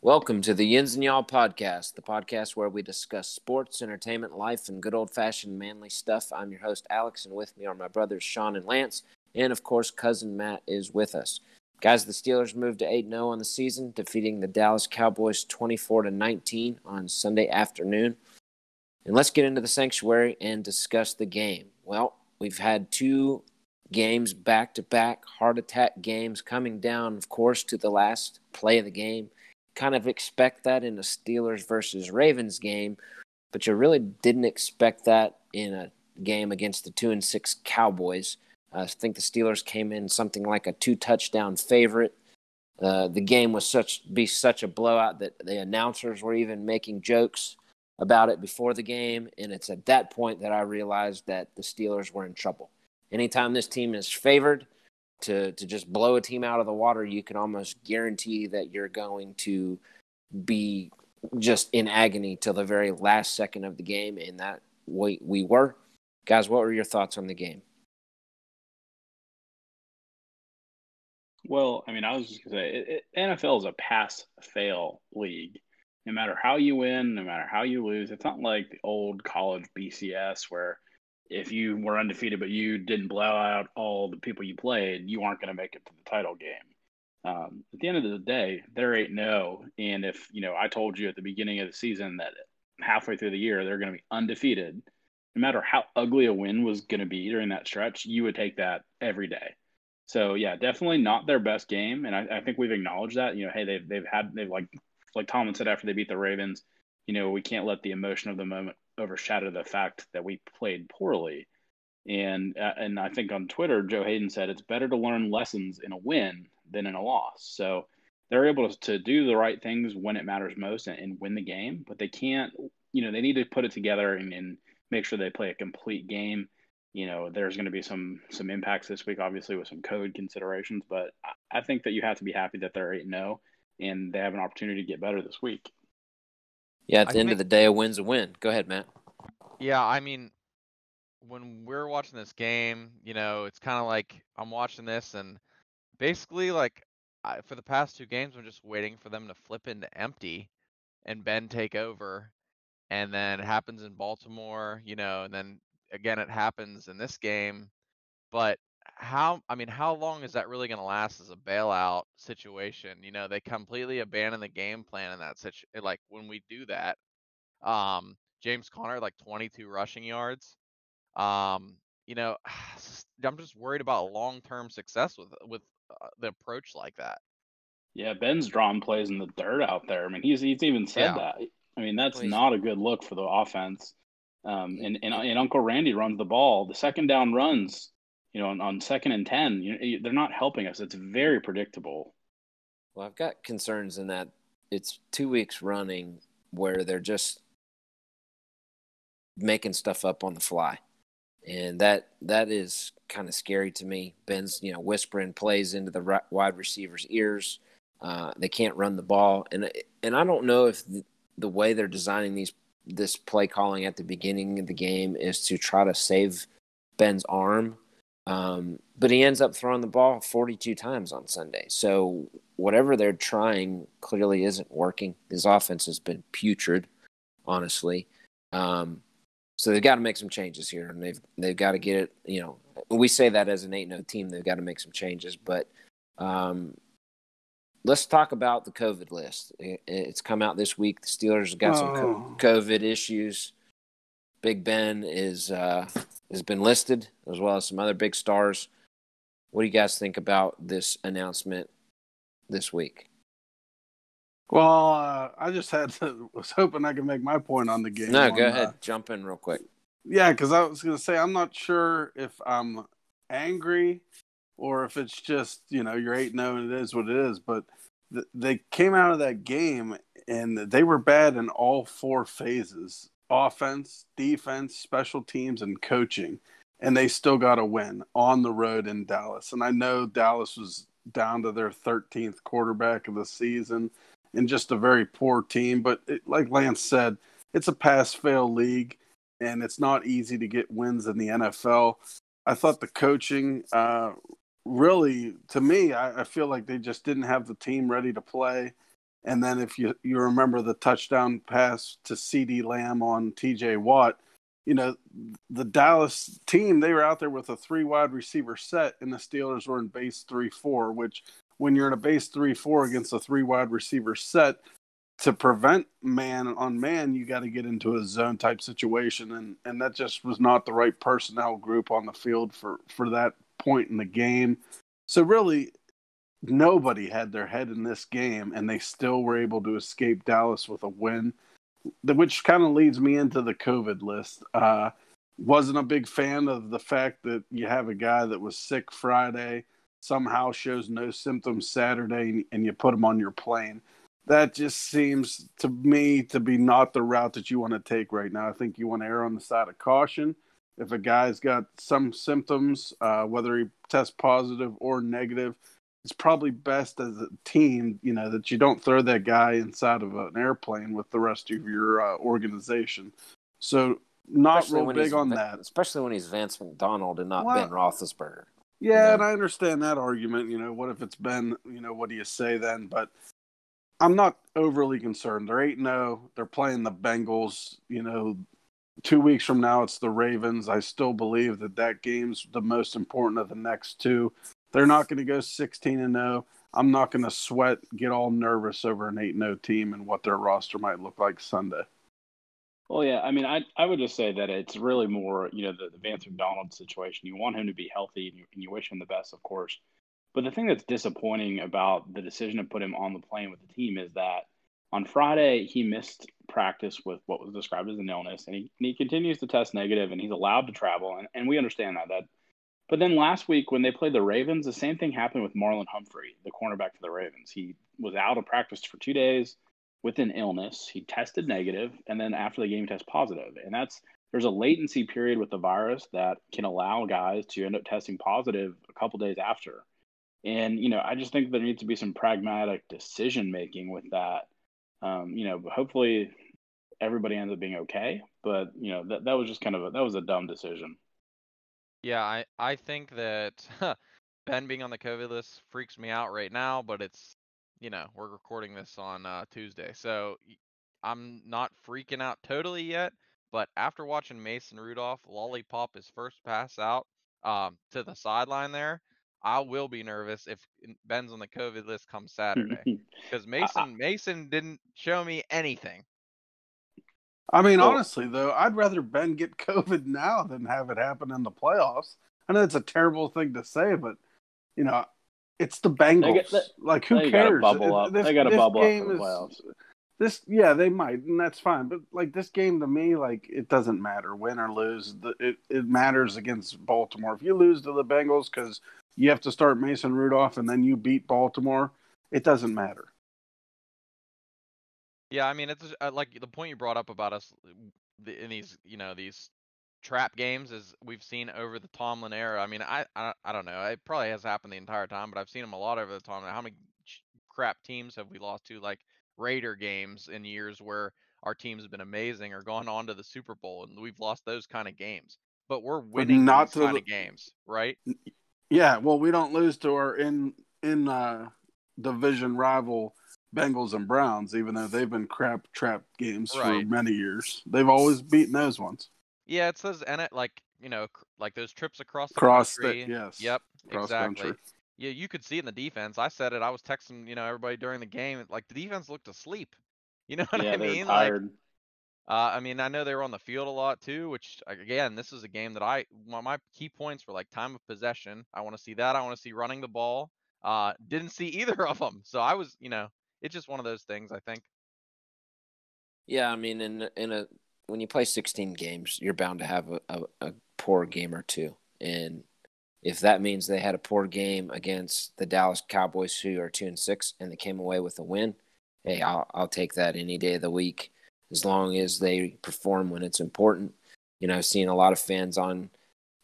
Welcome to the Yins and Y'all podcast, the podcast where we discuss sports, entertainment, life, and good old fashioned manly stuff. I'm your host, Alex, and with me are my brothers, Sean and Lance, and of course, cousin Matt is with us. Guys, the Steelers moved to 8 0 on the season, defeating the Dallas Cowboys 24 19 on Sunday afternoon. And let's get into the sanctuary and discuss the game. Well, we've had two games back to back, heart attack games coming down, of course, to the last play of the game kind of expect that in a Steelers versus Ravens game, but you really didn't expect that in a game against the two and six Cowboys. I think the Steelers came in something like a two touchdown favorite. Uh, the game was such be such a blowout that the announcers were even making jokes about it before the game, and it's at that point that I realized that the Steelers were in trouble. Anytime this team is favored, to to just blow a team out of the water, you can almost guarantee that you're going to be just in agony till the very last second of the game, and that we we were. Guys, what were your thoughts on the game? Well, I mean, I was just gonna say, it, it, NFL is a pass-fail league. No matter how you win, no matter how you lose, it's not like the old college BCS where if you were undefeated but you didn't blow out all the people you played, you aren't going to make it to the title game. Um, at the end of the day, there ain't no. And if you know, I told you at the beginning of the season that halfway through the year they're going to be undefeated, no matter how ugly a win was going to be during that stretch, you would take that every day. So yeah, definitely not their best game, and I, I think we've acknowledged that. You know, hey, they've they've had they've like like Tomlin said after they beat the Ravens, you know, we can't let the emotion of the moment overshadow the fact that we played poorly. And uh, and I think on Twitter, Joe Haden said it's better to learn lessons in a win than in a loss. So they're able to do the right things when it matters most and, and win the game, but they can't. You know, they need to put it together and, and make sure they play a complete game. You know, there's going to be some some impacts this week, obviously with some code considerations, but I think that you have to be happy that they're eight zero oh and they have an opportunity to get better this week. Yeah, at the I end of the day, a win's a win. Go ahead, Matt. Yeah, I mean, when we're watching this game, you know, it's kind of like I'm watching this, and basically, like I, for the past two games, I'm just waiting for them to flip into empty and Ben take over, and then it happens in Baltimore, you know, and then again it happens in this game. But how I mean, how long is that really going to last as a bailout situation? You know, they completely abandon the game plan in that situation. Like when we do that, um, James Conner like 22 rushing yards. Um, you know, I'm just worried about long-term success with with uh, the approach like that. Yeah, Ben's drawn plays in the dirt out there. I mean, he's he's even said yeah. that. I mean, that's Please. not a good look for the offense. Um, and, and and Uncle Randy runs the ball. The second down runs you know, on, on second and 10, you, they're not helping us. It's very predictable. Well, I've got concerns in that it's two weeks running where they're just making stuff up on the fly. And that that is kind of scary to me. Ben's, you know, whispering plays into the wide receiver's ears. Uh, they can't run the ball, and and I don't know if the, the way they're designing these this play calling at the beginning of the game is to try to save Ben's arm um, but he ends up throwing the ball 42 times on Sunday. So whatever they're trying clearly isn't working. His offense has been putrid, honestly. Um, so they've got to make some changes here, and they've they've got to get it. You know, we say that as an eight no team, they've got to make some changes. But um, let's talk about the COVID list. It's come out this week. The Steelers have got oh. some COVID issues. Big Ben is uh, has been listed, as well as some other big stars. What do you guys think about this announcement this week? Well, uh, I just had to, was hoping I could make my point on the game. No, on, go ahead, uh, jump in real quick. Yeah, because I was going to say I'm not sure if I'm angry or if it's just you know you're eight zero and it is what it is. But th- they came out of that game and they were bad in all four phases offense, defense, special teams, and coaching, and they still got a win on the road in Dallas. And I know Dallas was down to their 13th quarterback of the season and just a very poor team. But it, like Lance said, it's a pass fail league, and it's not easy to get wins in the NFL. I thought the coaching uh, really, to me, I, I, feel like they just didn't have the team ready to play. And then if you you remember the touchdown pass to CeeDee Lamb on T.J. Watt, you know the Dallas team they were out there with a three wide receiver set, and the Steelers were in base three four, which when you're in a base three four against a three wide receiver set, to prevent man on man, you got to get into a zone type situation, and and that just was not the right personnel group on the field for for that point in the game. So really, nobody had their head in this game, and they still were able to escape Dallas with a win, which kind of leads me into the COVID list. Uh, wasn't a big fan of the fact that you have a guy that was sick Friday, somehow shows no symptoms Saturday, and you put him on your plane that just seems to me to be not the route that you want to take right now. I think you want to err on the side of caution. If a guy's got some symptoms, uh, whether he tests positive or negative, it's probably best as a team, you know, that you don't throw that guy inside of an airplane with the rest of your uh, organization. So, not especially real big on that. Especially when he's Vance McDonald and not well, Ben Roethlisberger. Yeah, you know? and I understand that argument. You know, what if it's Ben? You know, what do you say then? But I'm not overly concerned. They're. Oh. They're playing the Bengals. You know, two weeks from now it's the Ravens. I still believe that that game's the most important of the next two. They're not going to go 16 and 0. I'm not going to sweat, get all nervous over an 8 0 team and what their roster might look like Sunday. Well, yeah, I mean, I I would just say that it's really more, you know, the, the Vance McDonald situation. You want him to be healthy, and you, and you wish him the best, of course. But the thing that's disappointing about the decision to put him on the plane with the team is that on Friday he missed practice with what was described as an illness, and he, and he continues to test negative, and he's allowed to travel, and, and we understand that. That, but then last week when they played the Ravens, the same thing happened with Marlon Humphrey, the cornerback for the Ravens. He was out of practice for two days with an illness. He tested negative, and then after the game, he tested positive, and that's there's a latency period with the virus that can allow guys to end up testing positive a couple days after. And you know, I just think there needs to be some pragmatic decision making with that. Um, you know, hopefully everybody ends up being okay. But you know, that that was just kind of a, that was a dumb decision. Yeah, I I think that Ben being on the COVID list freaks me out right now. But it's you know we're recording this on uh, Tuesday, so I'm not freaking out totally yet. But after watching Mason Rudolph lollipop his first pass out um, to the sideline there, I will be nervous if Ben's on the COVID list come Saturday because Mason Mason didn't show me anything. I mean, well, honestly, though, I'd rather Ben get COVID now than have it happen in the playoffs. I know it's a terrible thing to say, but you know, it's the Bengals. Get, they, like, who cares? Bubble up. This, they got to bubble up for the playoffs. Is, this, yeah, they might, and that's fine. But like this game to me, like it doesn't matter win or lose. It it matters against Baltimore. If you lose to the Bengals because you have to start Mason Rudolph and then you beat Baltimore, it doesn't matter. Yeah, I mean, it's uh, like the point you brought up about us in these, you know, these trap games is we've seen over the Tomlin era. I mean, I, I I don't know. It probably has happened the entire time, but I've seen them a lot over the time. How many crap teams have we lost to? Like Raider games in years where our teams have been amazing or gone on to the Super Bowl, and we've lost those kind of games. But we're winning but not those kind the, of games, right? Yeah, well, we don't lose to our in in uh, division rival Bengals and Browns, even though they've been crap trap games right. for many years. They've always beaten those ones. Yeah, it says and it like you know like those trips across the cross country. The, yes. Yep. Cross exactly. Country. Yeah, you could see in the defense. I said it. I was texting you know everybody during the game. Like the defense looked asleep. You know what yeah, I mean? Tired. Like, uh, I mean, I know they were on the field a lot too, which again, this is a game that I my, key points were like time of possession. I want to see that. I want to see running the ball. Uh, didn't see either of them, so I was, you know, it's just one of those things. I think. Yeah, I mean, in in a when you play 16 games, you're bound to have a, a, a poor game or two, and if that means they had a poor game against the Dallas Cowboys, who are two and six, and they came away with a win, hey, I'll I'll take that any day of the week as long as they perform when it's important. You know, I've seen a lot of fans on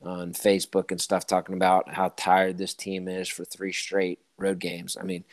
on Facebook and stuff talking about how tired this team is for three straight road games. I mean,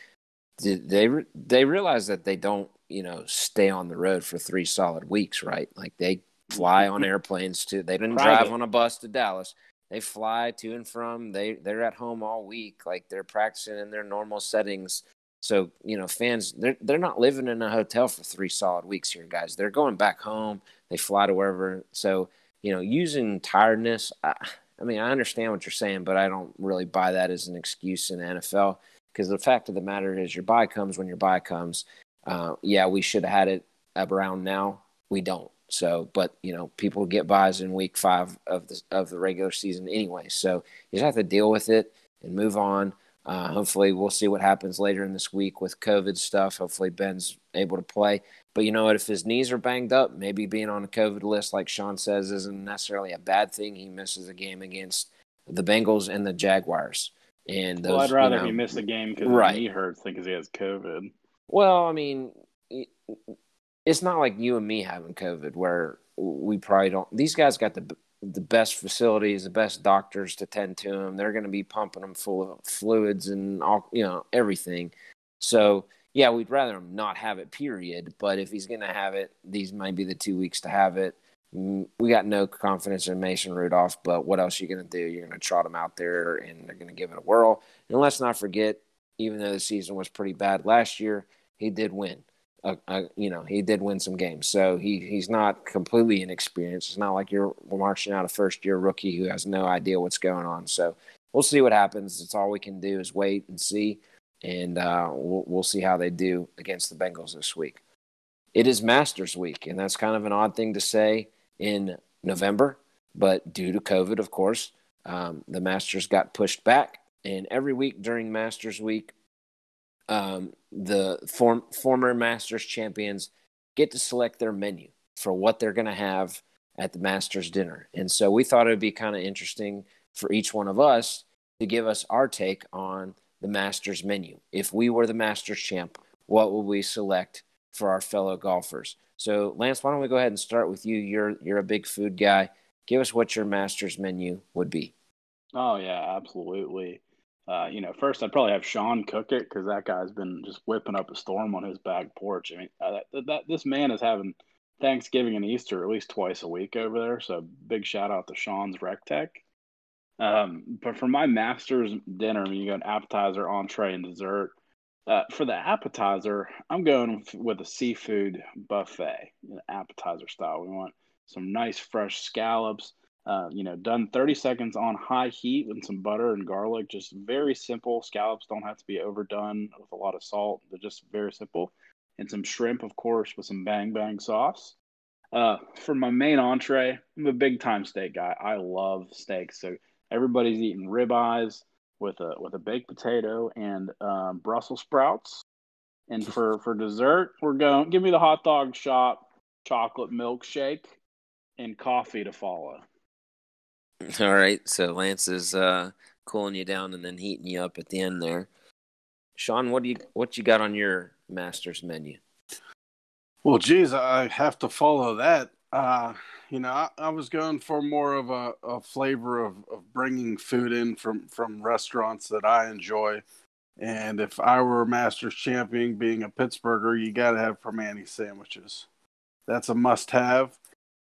they they realize that they don't you know, stay on the road for three solid weeks, right? Like they fly on airplanes to. They didn't Private. drive on a bus to Dallas. They fly to and from. They they're at home all week. Like they're practicing in their normal settings. So you know, fans they're they're not living in a hotel for three solid weeks here, guys. They're going back home. They fly to wherever. So you know, using tiredness. I, I mean, I understand what you're saying, but I don't really buy that as an excuse in the NFL because the fact of the matter is your buy comes when your buy comes. Uh, yeah, we should have had it around now. We don't. So, but you know, people get buys in week five of the of the regular season anyway. So you just have to deal with it and move on. Uh, hopefully, we'll see what happens later in this week with COVID stuff. Hopefully, Ben's able to play. But you know what? If his knees are banged up, maybe being on a COVID list, like Sean says, isn't necessarily a bad thing. He misses a game against the Bengals and the Jaguars. And those, well, I'd rather you know, he miss a game because Right. his knee hurts than because he has COVID. Well, I mean, it's not like you and me having COVID, where we probably don't. These guys got the the best facilities, the best doctors to tend to them. They're going to be pumping them full of fluids and all, you know, everything. So yeah, we'd rather him not have it. Period. But if he's going to have it, these might be the two weeks to have it. Mm, We got no confidence in Mason Rudolph, but what else are you going to do? You're going to trot him out there, and they're going to give it a whirl. And let's not forget, even though the season was pretty bad last year, he did win. Uh, uh, you know, he did win some games, so he he's not completely inexperienced. It's not like you're marching out a first year rookie who has no idea what's going on. So we'll see what happens. It's all we can do is wait and see, and uh, we'll we'll see how they do against the Bengals this week. It is Masters Week, and that's kind of an odd thing to say in November, but due to COVID, of course, um, the Masters got pushed back, and every week during Masters Week, um, the form, former Masters champions get to select their menu for what they're going to have at the Masters dinner. And so we thought it would be kind of interesting for each one of us to give us our take on the Masters menu. If we were the Masters champ, what would we select for our fellow golfers? So Lance, why don't we go ahead and start with you? You're you're a big food guy. Give us what your Masters menu would be. Oh yeah, absolutely. Uh, you know, first I'd probably have Sean cook it because that guy's been just whipping up a storm on his back porch. I mean, uh, that, that this man is having Thanksgiving and Easter at least twice a week over there. So big shout out to Sean's Rec Teq. Um, but for my master's dinner, I mean, you got an appetizer, entree, and dessert. Uh, for the appetizer, I'm going with, a seafood buffet, appetizer style. We want some nice fresh scallops, uh, you know, done 30 seconds on high heat with some butter and garlic. Just very simple. Scallops don't have to be overdone with a lot of salt. They're just very simple. And some shrimp, of course, with some bang bang sauce. Uh, for my main entree, I'm a big time steak guy. I love steaks. So everybody's eating ribeyes with a with a baked potato and um, Brussels sprouts. And for for dessert, we're going give me the hot dog shop chocolate milkshake and coffee to follow. All right, so Lance is uh, cooling you down and then heating you up at the end there. Sean, what do you what you got on your Masters menu? Well, geez, I have to follow that. Uh, you know, I, I was going for more of a, a flavor of, of bringing food in from, from restaurants that I enjoy. And if I were a Masters champion, being a Pittsburgher, you got to have Primanti sandwiches. That's a must have.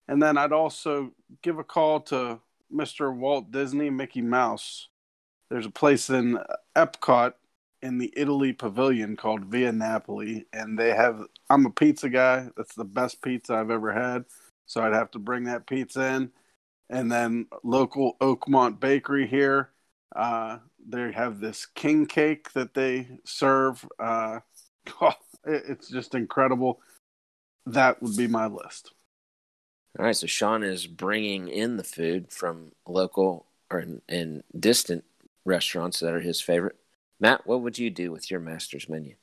And then I'd also give a call to Mr. Walt Disney, Mickey Mouse. There's a place in Epcot in the Italy pavilion called Via Napoli, and they have. I'm a pizza guy. That's the best pizza I've ever had, so I'd have to bring that pizza in. And then local Oakmont Bakery here, uh, they have this king cake that they serve. Uh, it- it's just incredible. That would be my list. All right, so Sean is bringing in the food from local or in, in distant restaurants that are his favorite. Matt, what would you do with your Masters menu?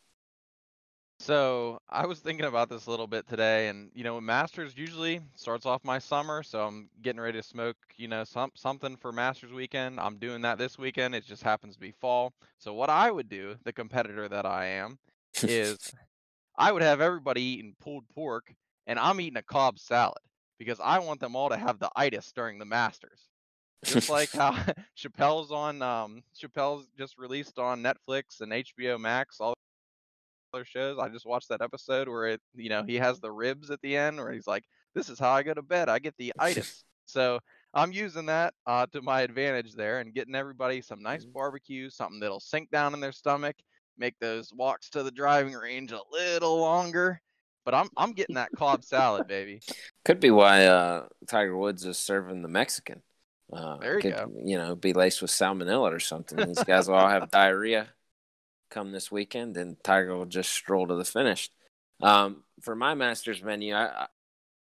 So I was thinking about this a little bit today, and you know, Masters usually starts off my summer, so I'm getting ready to smoke, you know, some something for Masters weekend. I'm doing that this weekend. It just happens to be fall. So what I would do, the competitor that I am, is I would have everybody eating pulled pork, and I'm eating a Cobb salad because I want them all to have the itis during the Masters. Just like how Chappelle's on, um, Chappelle's just released on Netflix and HBO Max, all wrestler shows. I just watched that episode where it, you know, he has the ribs at the end where he's like, "This is how I go to bed. I get the itis." so I'm using that uh, to my advantage there and getting everybody some nice Mhm. barbecue, something that'll sink down in their stomach, make those walks to the driving range a little longer. But I'm I'm getting that Cobb salad, baby. Could be why uh, Tiger Woods is serving the Mexican. Uh, There you could, go. You know, be laced with salmonella or something. These guys will all have diarrhea come this weekend, and Tiger will just stroll to the finish. Um, for my Masters menu, I,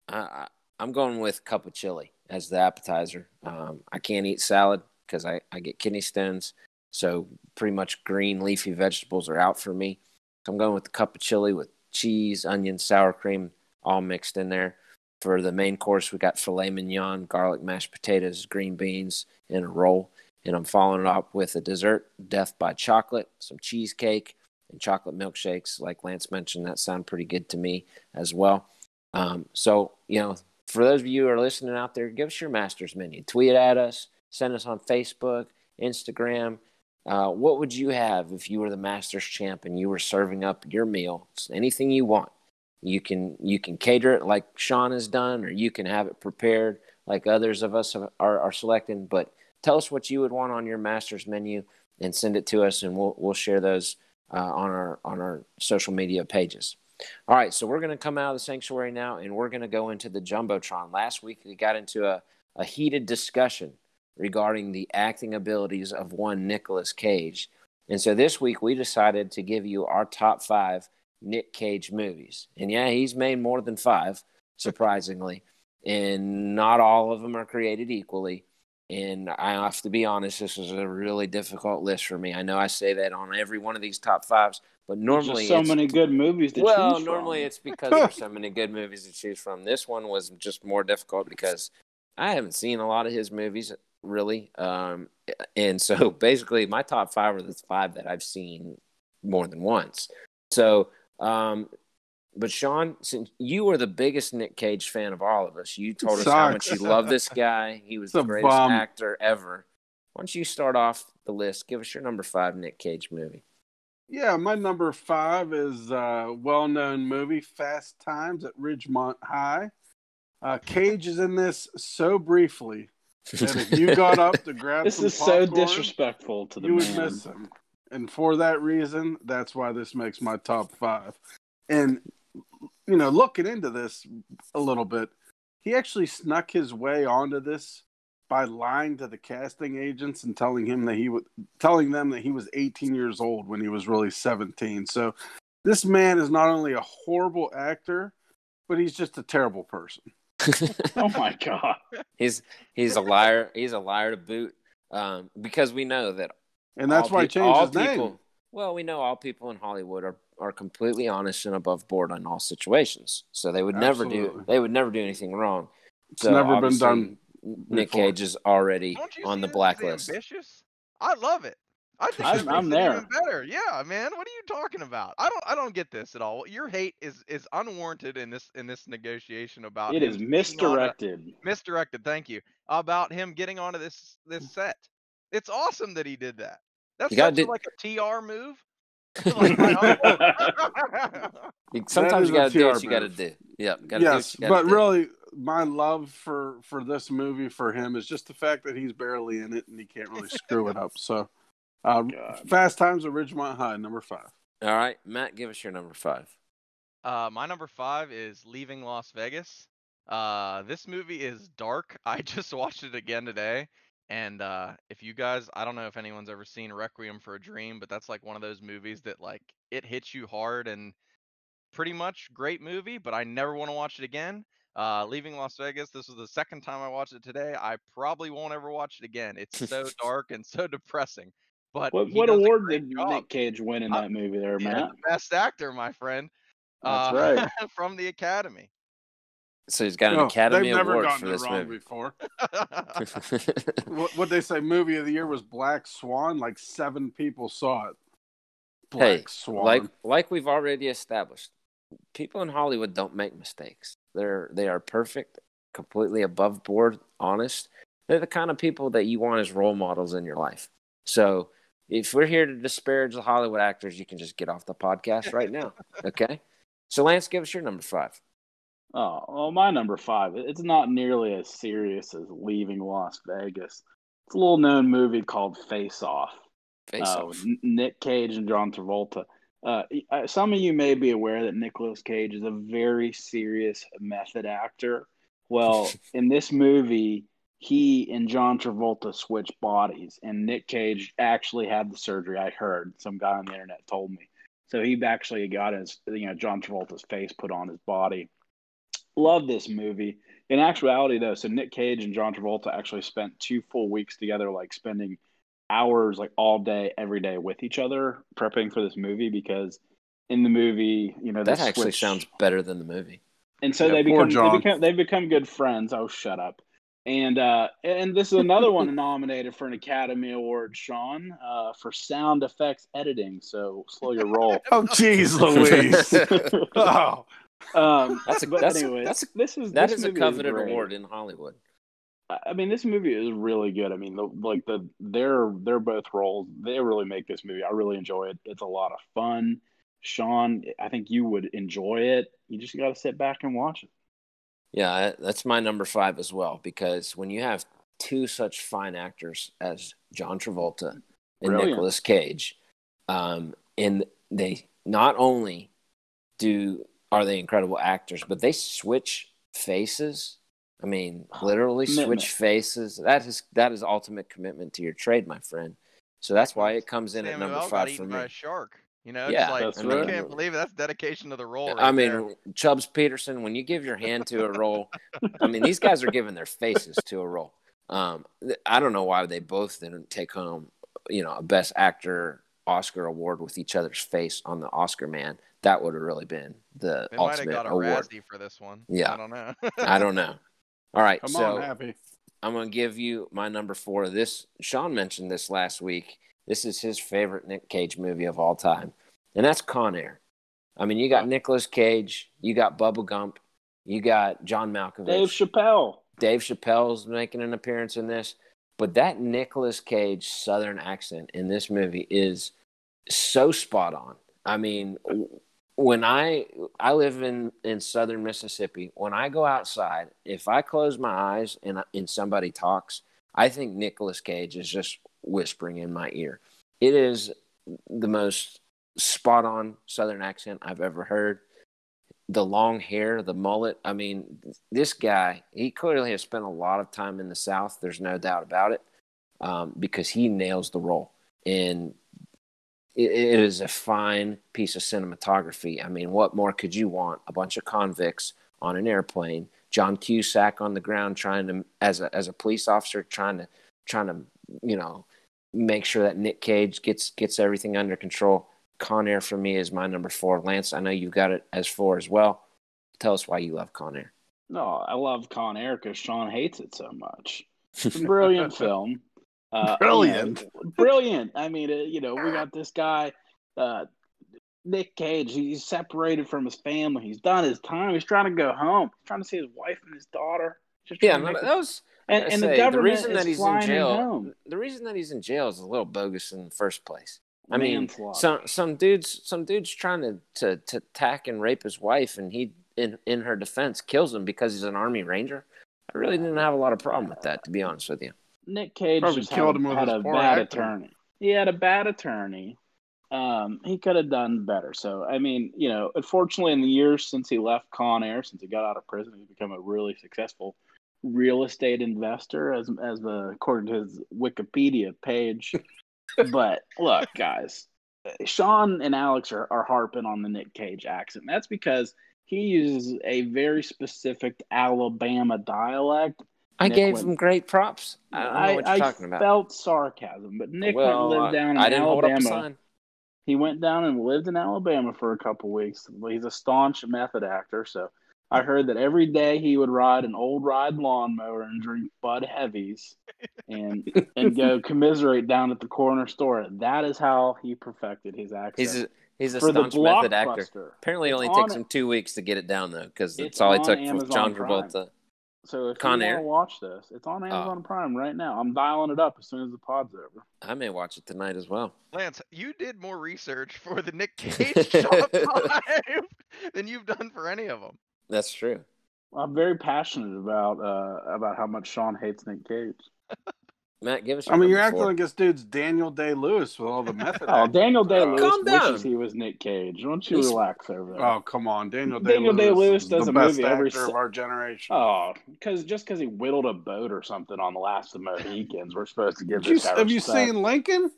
I, I I'm going with cup of chili as the appetizer. Um, I can't eat salad because I, I get kidney stones, so pretty much green leafy vegetables are out for me. So I'm going with the cup of chili with cheese, onion, sour cream, all mixed in there. For the main course, we got filet mignon, garlic mashed potatoes, green beans, and a roll. And I'm following it up with a dessert, death by chocolate, some cheesecake, and chocolate milkshakes. Like Lance mentioned, that sound pretty good to me as well. Um, so, you know, for those of you who are listening out there, give us your master's menu. Tweet at us, send us on Facebook, Instagram. Uh, what would you have if you were the Masters champ and you were serving up your meal? It's anything you want. You can you can cater it like Sean has done, or you can have it prepared like others of us have, are, are selecting. But tell us what you would want on your Masters menu and send it to us, and we'll we'll share those uh, on our on our social media pages. All right, so we're going to come out of the sanctuary now, and we're going to go into the jumbotron. Last week we got into a, a heated discussion regarding the acting abilities of one Nicolas Cage, and so this week we decided to give you our top five Nick Cage movies. And yeah, he's made more than five, surprisingly, and not all of them are created equally. And I have to be honest, this is a really difficult list for me. I know I say that on every one of these top fives, but normally so many good movies to well, choose normally from. it's because there's so many good movies to choose from. This one was just more difficult because I haven't seen a lot of his movies really, um, and so basically my top five are the five that I've seen more than once. So, um, but Sean, since you are the biggest Nick Cage fan of all of us, you told us how much you love this guy. He was It's the greatest bum. actor ever. Why don't you start off the list? Give us your number five Nick Cage movie. Yeah, my number five is a well-known movie, Fast Times at Ridgemont High. Uh, Cage is in this so briefly that if you got up to grab This some is so disrespectful to the you would miss him. And for that reason, that's why this makes my top five. And you know, looking into this a little bit, he actually snuck his way onto this by lying to the casting agents and telling him that he was telling them that he was 18 years old when he was really 17. So this man is not only a horrible actor, but he's just a terrible person. Oh my god! he's he's a liar. He's a liar to boot. Um, because we know that And that's why he peop- changed all his name. people- Well, we know all people in Hollywood are, are completely honest and above board in all situations. So they would never do they would never do anything wrong. It's So never been done Nick before. Cage is already on the blacklist. Ambitious? I love it. I think I'm- I'm there. even better. Yeah, man. What are you talking about? I don't. I don't get this at all. Your hate is is unwarranted in this in this negotiation about it is him is getting onto- misdirected. misdirected. Thank you about him getting onto this this mm. set. It's awesome that he did that. That's You gotta such a, like a TR move. Like my uncle. You- Sometimes you got to do what you got to do. Yep. Gotta do yes, you gotta but do. really, my love for for this movie for him is just the fact that he's barely in it and he can't really screw it up. So, uh, God. Fast Times at Ridgemont High, number five. All right, Matt, give us your number five. Uh, my number five is Leaving Las Vegas. Uh, this movie is dark. I just watched it again today, and uh, if you guys, I don't know if anyone's ever seen Requiem for a Dream, but that's like one of those movies that like it hits you hard and pretty much great movie. But I never want to watch it again. Uh, Leaving Las Vegas. This was the second time I watched it today. I probably won't ever watch it again. It's so dark and so depressing. But What what award did job. Nick Cage win in Uh, that movie there, Yeah, Matt? the best actor, my friend. That's Uh, right. from the Academy. So he's got an No, Academy they've never Award gotten for it this wrong movie. before. What what they say? Movie of the year was Black Swan. Like seven people saw it. Black hey, Swan. like like we've already established, people in Hollywood don't make mistakes. They're they are perfect, completely above board, honest. They're the kind of people that you want as role models in your life. So if we're here to disparage the Hollywood actors, you can just get off the podcast right now. Okay. So Lance, give us your number five. Oh, well, my number five. It's not nearly as serious as Leaving Las Vegas. It's a little known movie called Face Off. Face uh, off. Nick Cage and John Travolta. Uh, uh, some of you may be aware that Nicolas Cage is a very serious method actor. Well, in this movie, he and John Travolta switched bodies, and Nick Cage actually had the surgery. I heard some guy on the internet told me. So he actually got his, you know, John Travolta's face put on his body. Love this movie. In actuality, though, so Nick Cage and John Travolta actually spent two full weeks together, like spending hours, like all day, every day with each other, prepping for this movie. Because in the movie, you know, That actually switch- sounds better than the movie. and so Yeah, they become they become they've become good friends. Oh, shut up. And uh, and this is another one nominated for an Academy Award, Sean, uh, for sound effects editing. So slow your roll. Oh, jeez, Louise. oh, Um, That's a- but that's anyways, that's a- this is That this is a coveted great. award in Hollywood. I I mean, this movie is really good. I mean, the, like the they're they're both roles. They really make this movie. I really enjoy it. It's a lot of fun. Sean, I think you would enjoy it. You just got to sit back and watch it. Yeah, that's my number five as well. Because when you have two such fine actors as John Travolta and Brilliant. Nicolas Cage, um, and they not only do are they incredible actors, but they switch faces. I mean, literally Commitment. switch faces. That is that is ultimate commitment to your trade, my friend. So that's why it comes in at number five for me. a shark. You know, Yeah, it's like that's I right. can't believe it. that's dedication to the role. Right I mean, there. Chubbs Peterson, when you give your hand to a role, I mean, these guys are giving their faces to a role. Um, I don't know why they both didn't take home, you know, a Best Actor Oscar award with each other's face on the Oscar man. That would have really been the they might have ultimate got a award. Razzie for this one. Yeah. I don't know. I don't know. All right, come so on, Happy. I'm going to give you my number four. This Sean mentioned this last week. This is his favorite Nick Cage movie of all time, and that's Con Air. I mean, you got Nicolas Cage, you got Bubba Gump, you got John Malkovich, Dave Chappelle. Dave Chappelle's making an appearance in this, but that Nicolas Cage Southern accent in this movie is so spot on. I mean, when I I live in in Southern Mississippi, when I go outside, if I close my eyes and and somebody talks, I think Nicolas Cage is just whispering in my ear. It is the most spot on Southern accent I've ever heard the long hair, the mullet. I mean, this guy, he clearly has spent a lot of time in the South. There's no doubt about it um, because he nails the role. And it, is a fine piece of cinematography. I mean, what more could you want? A bunch of convicts on an airplane, John Cusack on the ground trying to, as a, as a police officer, trying to, trying to, you know, make sure that Nick Cage gets, gets everything under control. Con Air for me is my number four. Lance, I know you've got it as four as well. Tell us why you love Con Air. No, I love Con Air because Sean hates it so much. It's a brilliant film. Uh, Brilliant. you brilliant. I mean, uh, you know, we got this guy, uh, Nick Cage. He's separated from his family. He's done his time. He's trying to go home. He's trying to see his wife and his daughter. Just Yeah, trying to no, make that was and, and say, the government reason is that he's in flying him jail. home. The reason that he's in jail is a little bogus in the first place. I mean, Manslaughter. some some dudes some dudes trying to, to to attack and rape his wife, and he in in her defense kills him because he's an army ranger. I really didn't have a lot of problem with that, to be honest with you. Nick Cage Probably just killed had, him with had a bad acting. attorney. He had a bad attorney. Um, he could have done better. So, I mean, you know, unfortunately, in the years since he left Con Air, since he got out of prison, he's become a really successful real estate investor, as as the according to his Wikipedia page. but look, guys, Sean and Alex are, are harping on the Nick Cage accent. That's because he uses a very specific Alabama dialect I Nick gave went- him great props. I don't know what you're I talking about. felt sarcasm, but Nick well, went lived down in I didn't hold up a Alabama. sign. He went down and lived in Alabama for a couple weeks. Well, He's a staunch method actor, so I heard that every day he would ride an old ride lawnmower and drink Bud Heavies, and and go commiserate down at the corner store. That is how he perfected his accent. He's a he's a for the staunch method actor. Apparently, it only on takes him two weeks to get it down though, because that's all he took with Amazon John Prime. Travolta. So if Con you Air? want to watch this, it's on oh. Amazon Prime right now. I'm dialing it up as soon as the pod's over. I may watch it tonight as well. Lance, you did more research for the Nick Cage top five than you've done for any of them. That's true. I'm very passionate about uh, about how much Sean hates Nick Cage. Matt, give us. Your I mean, you're acting like this dude's Daniel Day Lewis with all the method. Oh, acting. Daniel Day Lewis Calm down. wishes he was Nick Cage. Don't you He's- relax over there? Oh, come on, Daniel Day Daniel Lewis. Day-Lewis does the a best movie every actor se- of our generation. Oh, because just because he whittled a boat or something on the last of the Mohicans, we're supposed to give Did you, this guy have you respect. seen Lincoln?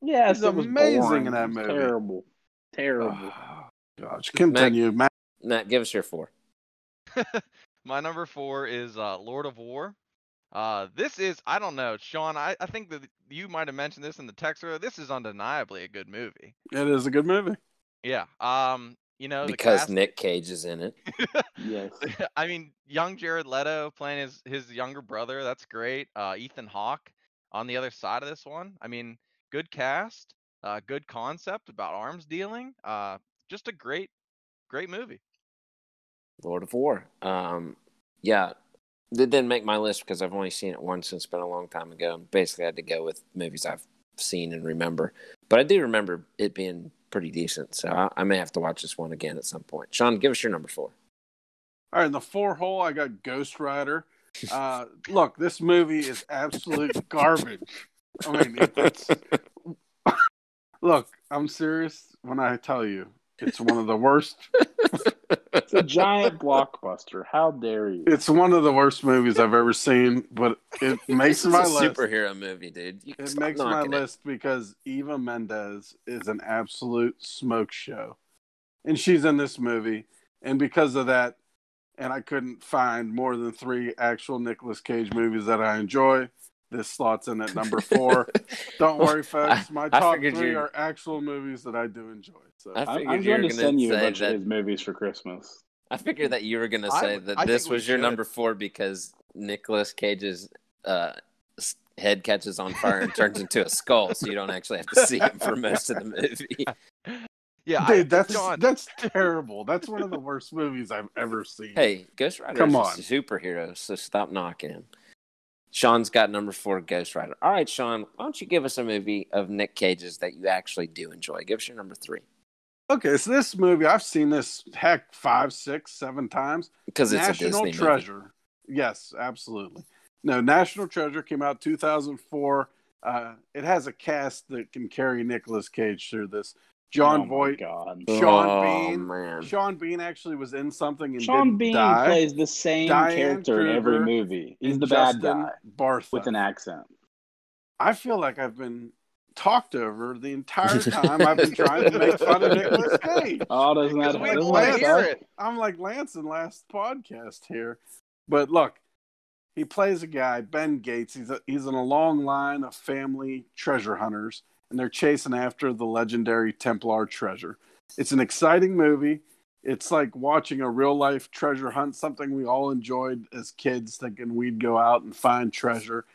Yes, He's it was amazing boring. in that movie. Terrible, terrible. Oh, gosh, continue, Matt. Matt, give us your four. My number four is uh, Lord of War. Uh, this is I don't know, Sean. I, I think that you might have mentioned this in the text earlier. This is undeniably a good movie. It is a good movie. Yeah. Um. You know because cast- Nick Cage is in it. yes. I mean, young Jared Leto playing his his younger brother. That's great. Uh, Ethan Hawke on the other side of this one. I mean, good cast, uh, good concept about arms dealing. Uh, just a great, great movie. Lord of War. Um, yeah, it didn't make my list because I've only seen it once and it's been a long time ago. And basically, I had to go with movies I've seen and remember. But I do remember it being pretty decent, so I, I may have to watch this one again at some point. Sean, give us your number four. All right, in the four hole, I got Ghost Rider. Uh, look, this movie is absolute garbage. I mean, it's look. I'm serious when I tell you it's one of the worst. It's a giant blockbuster. How dare you? It's one of the worst movies I've ever seen, but it makes this my a list. superhero movie, dude. You It makes my it. list because Eva Mendes is an absolute smoke show. And she's in this movie. And because of that, and I couldn't find more than three actual Nicolas Cage movies that I enjoy, this slots in at number four. Don't worry, folks. My I top figured three you- are actual movies that I do enjoy. So I I'm, I'm you were going to send you a bunch that- of his movies for Christmas. I figured that you were going to say would- that I this was your should. number four because Nicolas Cage's uh, head catches on fire and turns into a skull, so you don't actually have to see him for most of the movie. Yeah, I, Dude, that's Sean, that's terrible. That's one of the worst movies I've ever seen. Hey, Ghost Rider Come is on. a superhero, so stop knocking him. Sean's got number four, Ghost Rider. All right, Sean, why don't you give us a movie of Nick Cage's that you actually do enjoy? Give us your number three Okay, so this movie, I've seen this heck five, six, seven times. because it's National a Disney movie. Treasure. Yes, absolutely. No, National Treasure came out 2004. Uh, it has a cast that can carry Nicolas Cage through this. Jon oh Voight, God. Sean oh, Bean. man. Sean Bean actually was in something and Sean didn't Bean die. plays the same Diane character in every movie. He's and the bad Justin guy Bartha. with an accent. I feel like I've been talked over the entire time I've been trying to make fun of Nicolas Cage. Oh, doesn't that, because we doesn't want hear it. I'm like Lance in last podcast here. But look, he plays a guy, Ben Gates. He's a, he's in a long line of family treasure hunters, and they're chasing after the legendary Templar treasure. It's an exciting movie. It's like watching a real life treasure hunt, something we all enjoyed as kids, thinking we'd go out and find treasure.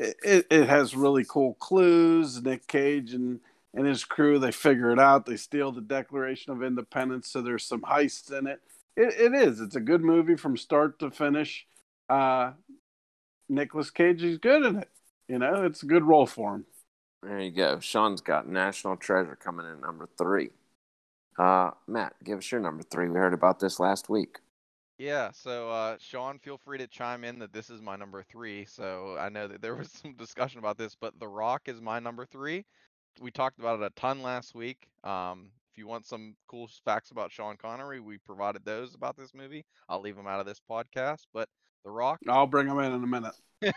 It, it, it has really cool clues. Nick Cage and, and his crew, they figure it out. They steal the Declaration of Independence, so there's some heists in it. It, it is. It's a good movie from start to finish. Uh, Nicolas Cage is good in it. You know, it's a good role for him. There you go. Sean's got National Treasure coming in number three. Uh, Matt, give us your number three. We heard about this last week. Yeah, so uh, Sean, feel free to chime in that this is my number three. So I know that there was some discussion about this, but The Rock is my number three. We talked about it a ton last week. Um, if you want some cool facts about Sean Connery, we provided those about this movie. I'll leave them out of this podcast, but The Rock, I'll bring him in in a minute.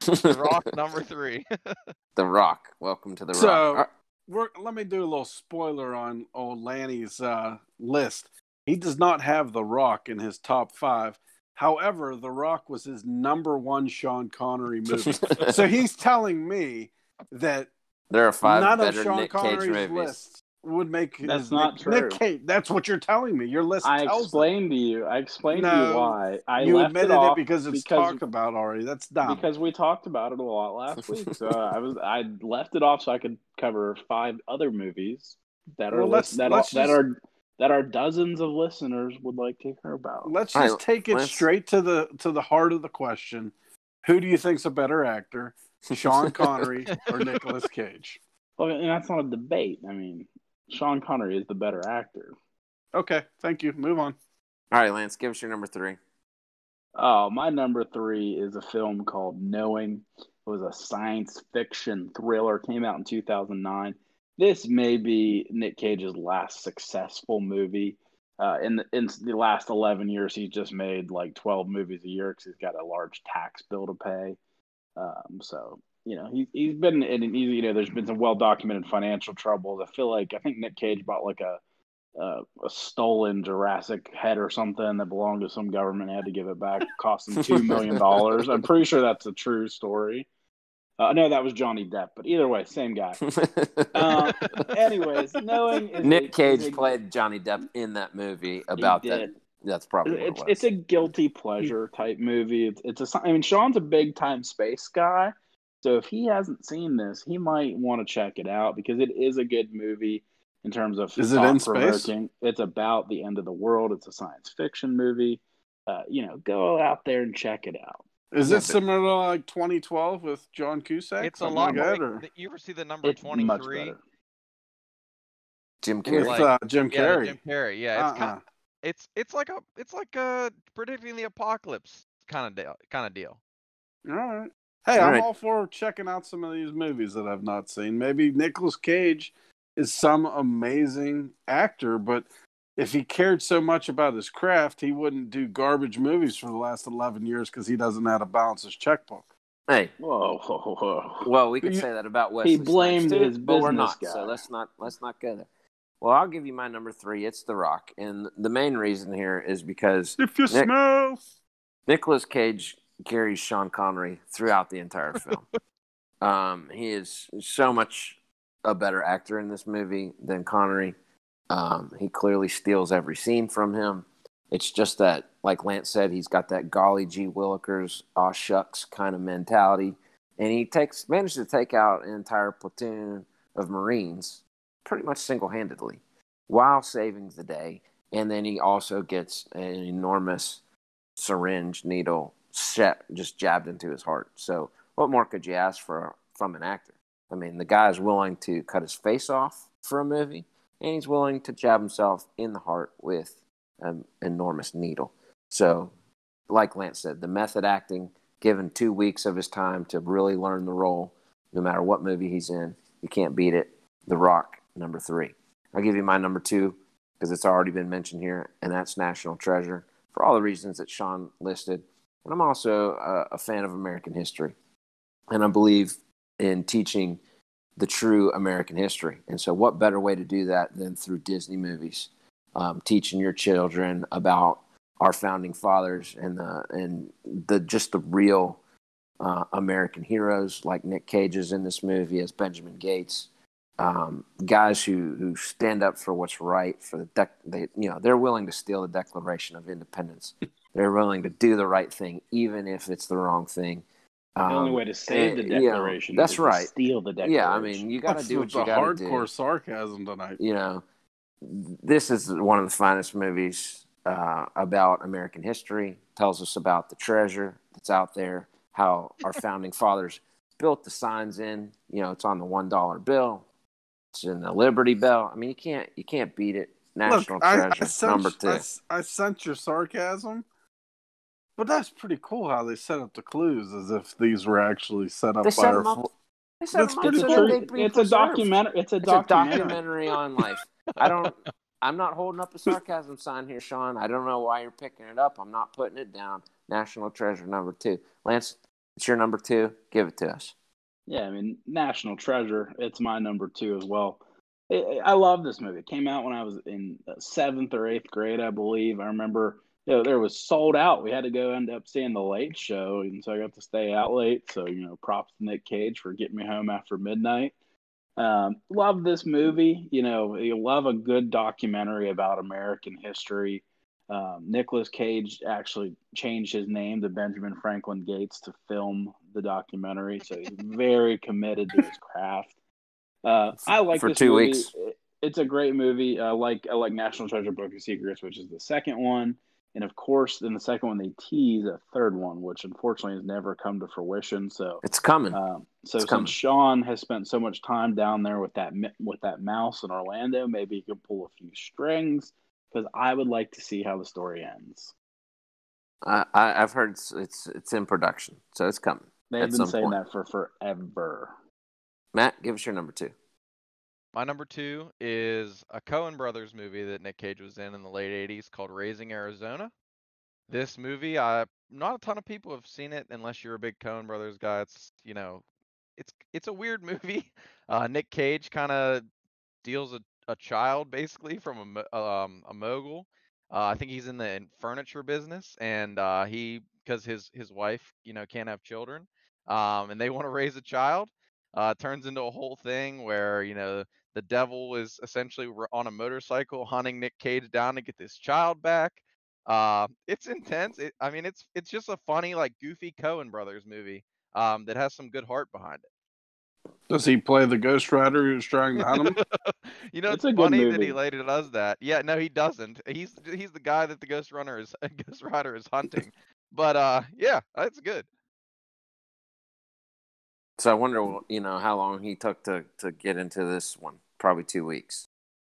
The Rock number three. The Rock. Welcome to the So- Rock. We're, let me do a little spoiler on old Lanny's uh, list. He does not have The Rock in his top five. However, The Rock was his number one Sean Connery movie. so he's telling me that there are five none of better Sean Nick Cage Connery's movies. lists would make That's his not Nick, true. Nick Cage. That's what you're telling me. Your list I tells explained to you. I explained to you why. I you left admitted it, off because it's because, talked about already. That's dumb. because we talked about it a lot last week. So uh, I was I left it off so I could cover five other movies that are Well, let's- that let's are, that just- are that our dozens of listeners would like to hear about. Let's just right, take it straight to the to the heart of the question. Who do you think's a better actor, Sean Connery or Nicolas Cage? Well, and that's not a debate. I mean, Sean Connery is the better actor. Okay, thank you. Move on. All right, Lance, give us your number three. Oh, my number three is a film called Knowing. It was a science fiction thriller. Came out in 2009. This may be Nick Cage's last successful movie. Uh, in the in the last 11 years, he's just made like 12 movies a year because he's got a large tax bill to pay. Um, so you know he he's been in he's, you know there's been some well documented financial troubles. I feel like I think Nick Cage bought like a uh, a stolen Jurassic head or something that belonged to some government had to give it back. It cost him two million dollars. I'm pretty sure that's a true story. Uh, no, that was Johnny Depp, but either way, same guy. Uh, anyways, knowing Nick a- Cage a- played Johnny Depp in that movie about that. That's probably what It's it was. it's a guilty pleasure type movie. It's it's a I mean Sean's a big time space guy, so if he hasn't seen this, he might want to check it out because it is a good movie in terms of Is it in space? It's about the end of the world. It's a science fiction movie. Uh, you know, go out there and check it out. Is Yeah, it similar to like 2012 with John Cusack? It's a Something lot like that, more. You ever see the number It's twenty much three? better. Jim Carrey. like- uh, Jim Yeah, Carrey? Jim Carrey. Yeah, it's uh-uh. kind. It's it's like a it's like a predicting the apocalypse kind of deal. Kind of deal. All right. Hey, All I'm right. all for checking out some of these movies that I've not seen. Maybe Nicolas Cage is some amazing actor, but if he cared so much about his craft, he wouldn't do garbage movies for the last 11 years because he doesn't know how to balance his checkbook. Hey, Whoa, whoa, whoa. well, we could You- say that about Wesley. he blamed too, his but business not. guy. So let's not let's not go there. Well, I'll give you my number three. It's The Rock, and the main reason here is because If you Nick- smell, Nicolas Cage carries Sean Connery throughout the entire film. um, he is so much a better actor in this movie than Connery. Um, he clearly steals every scene from him. It's just that, like Lance said, he's got that golly gee willikers, aw shucks kind of mentality, and he takes managed to take out an entire platoon of Marines pretty much single handedly while saving the day. And then he also gets an enormous syringe needle just jabbed into his heart. So what more could you ask for from an actor? I mean, the guy is willing to cut his face off for a movie, and he's willing to jab himself in the heart with an enormous needle. So, like Lance said, the method acting, given two weeks of his time to really learn the role, no matter what movie he's in, you can't beat it. The Rock, number three. I'll give you my number two because it's already been mentioned here, and that's National Treasure for all the reasons that Sean listed. And I'm also a, a fan of American history, and I believe in teaching the true American history. And so, what better way to do that than through Disney movies, um, teaching your children about our founding fathers and the and the just the real uh, American heroes like Nick Cage is in this movie as Benjamin Gates. Um, guys who, who stand up for what's right for the dec- they you know they're willing to steal the Declaration of Independence. they're willing to do the right thing even if it's the wrong thing. The only Um, way to save the and, you know, declaration that's is to right. steal the declaration. Yeah, I mean you got to do what you got to do. hardcore sarcasm tonight. You know, this is one of the finest movies uh, about American history. Tells us about the treasure that's out there, how our founding fathers built the signs in. You know, it's on the one dollar bill. It's in the Liberty Bell. I mean, you can't you can't beat it. National Look, I, I treasure sense, number two. I, I sense your sarcasm, but that's pretty cool how they set up the clues as if these were actually set up They by set our. them up. fo- They set That's up pretty so cool. that they'd be It's a preserved. documentary. It's a It's a documentary. documentary on life. I don't. I'm not holding up a sarcasm sign here, Sean. I don't know why you're picking it up. I'm not putting it down. National treasure number two. Lance, it's your number two. Give it to us. Yeah, I mean, National Treasure. It's my number two as well. I I love this movie. It came out when I was in uh, seventh or eighth grade, I believe. I remember you know, there was sold out. We had to go end up seeing the late show, and so I got to stay out late. So you know, props to Nick Cage for getting me home after midnight. Um, love this movie. You know, you love a good documentary about American history. Um, Nicolas Cage actually changed his name to Benjamin Franklin Gates to film the documentary, so he's very committed to his craft. Uh, I like For this two movie. weeks. it's a great movie. I like I like National Treasure Book of Secrets, which is the second one, and of course, in the second one they tease a third one, which unfortunately has never come to fruition. So It's coming. um, so It's coming. since Sean has spent so much time down there with that with that mouse in Orlando, maybe he could pull a few strings because I would like to see how the story ends. I, I, I've heard it's, it's it's in production, so it's coming. They've been saying point. that for forever. Matt, give us your number two. My number two is a Coen Brothers movie that Nick Cage was in in the late 80s called Raising Arizona. This movie, I not a ton of people have seen it unless you're a big Coen Brothers guy. It's you know, it's it's a weird movie. Uh, Nick Cage kind of deals a, a child basically from a um, a mogul. Uh, I think he's in the furniture business, and uh, he because his his wife you know can't have children, um, and they want to raise a child. Uh, turns into a whole thing where you know the devil is essentially r- on a motorcycle hunting Nick Cage down to get this child back. Uh, it's intense. It, I mean, it's it's just a funny like goofy Coen Brothers movie um, that has some good heart behind it. Does he play the Ghost Rider who's trying to hunt him? you know, It's it's, a good funny that he later does that. Yeah, no, he doesn't. He's he's the guy that the Ghost Runner is Ghost Rider is hunting. but uh, yeah, it's good. So I wonder, you know, how long he took to to get into this one. Probably two weeks.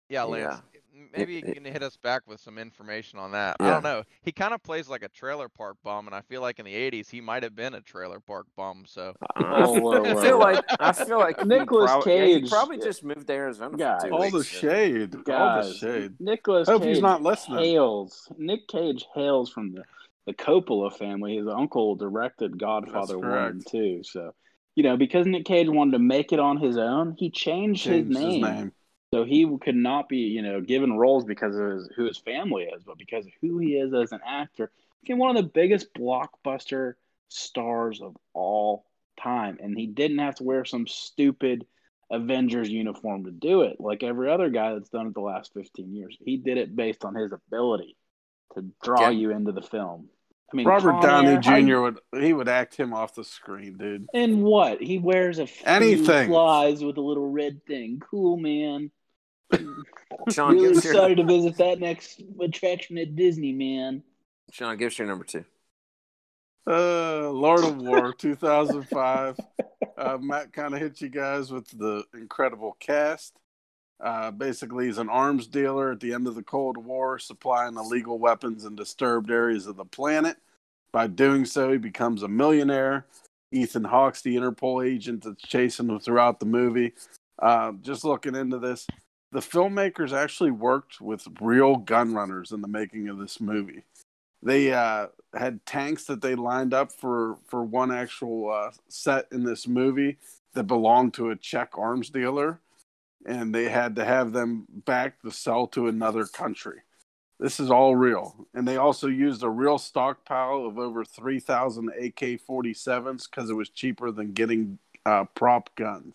Yeah, Lance. m- Maybe it- you can hit us back with some information on that. I don't know. He kind of plays like a trailer park bum, and I feel like in the '80s he might have been a trailer park bum. So Whoa, whoa, I whoa. feel like I feel like Nicholas Nicolas prob- yeah, he Cage- probably just moved to Arizona Guys. for two All weeks. the and- shade. All the shade. Nicolas Hope Cage he's not listening. hails. Nick Cage hails from the, the Coppola family. His uncle directed Godfather one correct. and two. So, you know, because Nick Cage wanted to make it on his own, he changed, Changed his, name. his name. So he could not be, you know, given roles because of his, who his family is, but because of who he is as an actor. Became one of the biggest blockbuster stars of all time, and he didn't have to wear some stupid Avengers uniform to do it, like every other guy that's done it the last fifteen years. He did it based on his ability to draw Yeah. you into the film. I mean, Robert Con Downey Air, how- Jr. would he would act him off the screen, dude. And what? He wears a few Anything. flies with a little red thing. Cool, man. Sean, really give us your excited to visit that next attraction at Disney, man. Sean, give us your number two. Uh, Lord of War, 2005. Uh, Matt kind of hit you guys with the incredible cast. Uh, basically, he's an arms dealer at the end of the Cold War, supplying illegal weapons in disturbed areas of the planet. By doing so, he becomes a millionaire. Ethan Hawke's the Interpol agent that's chasing him throughout the movie. Uh, just looking into this, the filmmakers actually worked with real gun runners in the making of this movie. They uh, had tanks that they lined up for for one actual uh, set in this movie that belonged to a Czech arms dealer, and they had to have them back to sell to another country. This is all real, and they also used a real stockpile of over three thousand AK-47s because it was cheaper than getting uh, prop guns.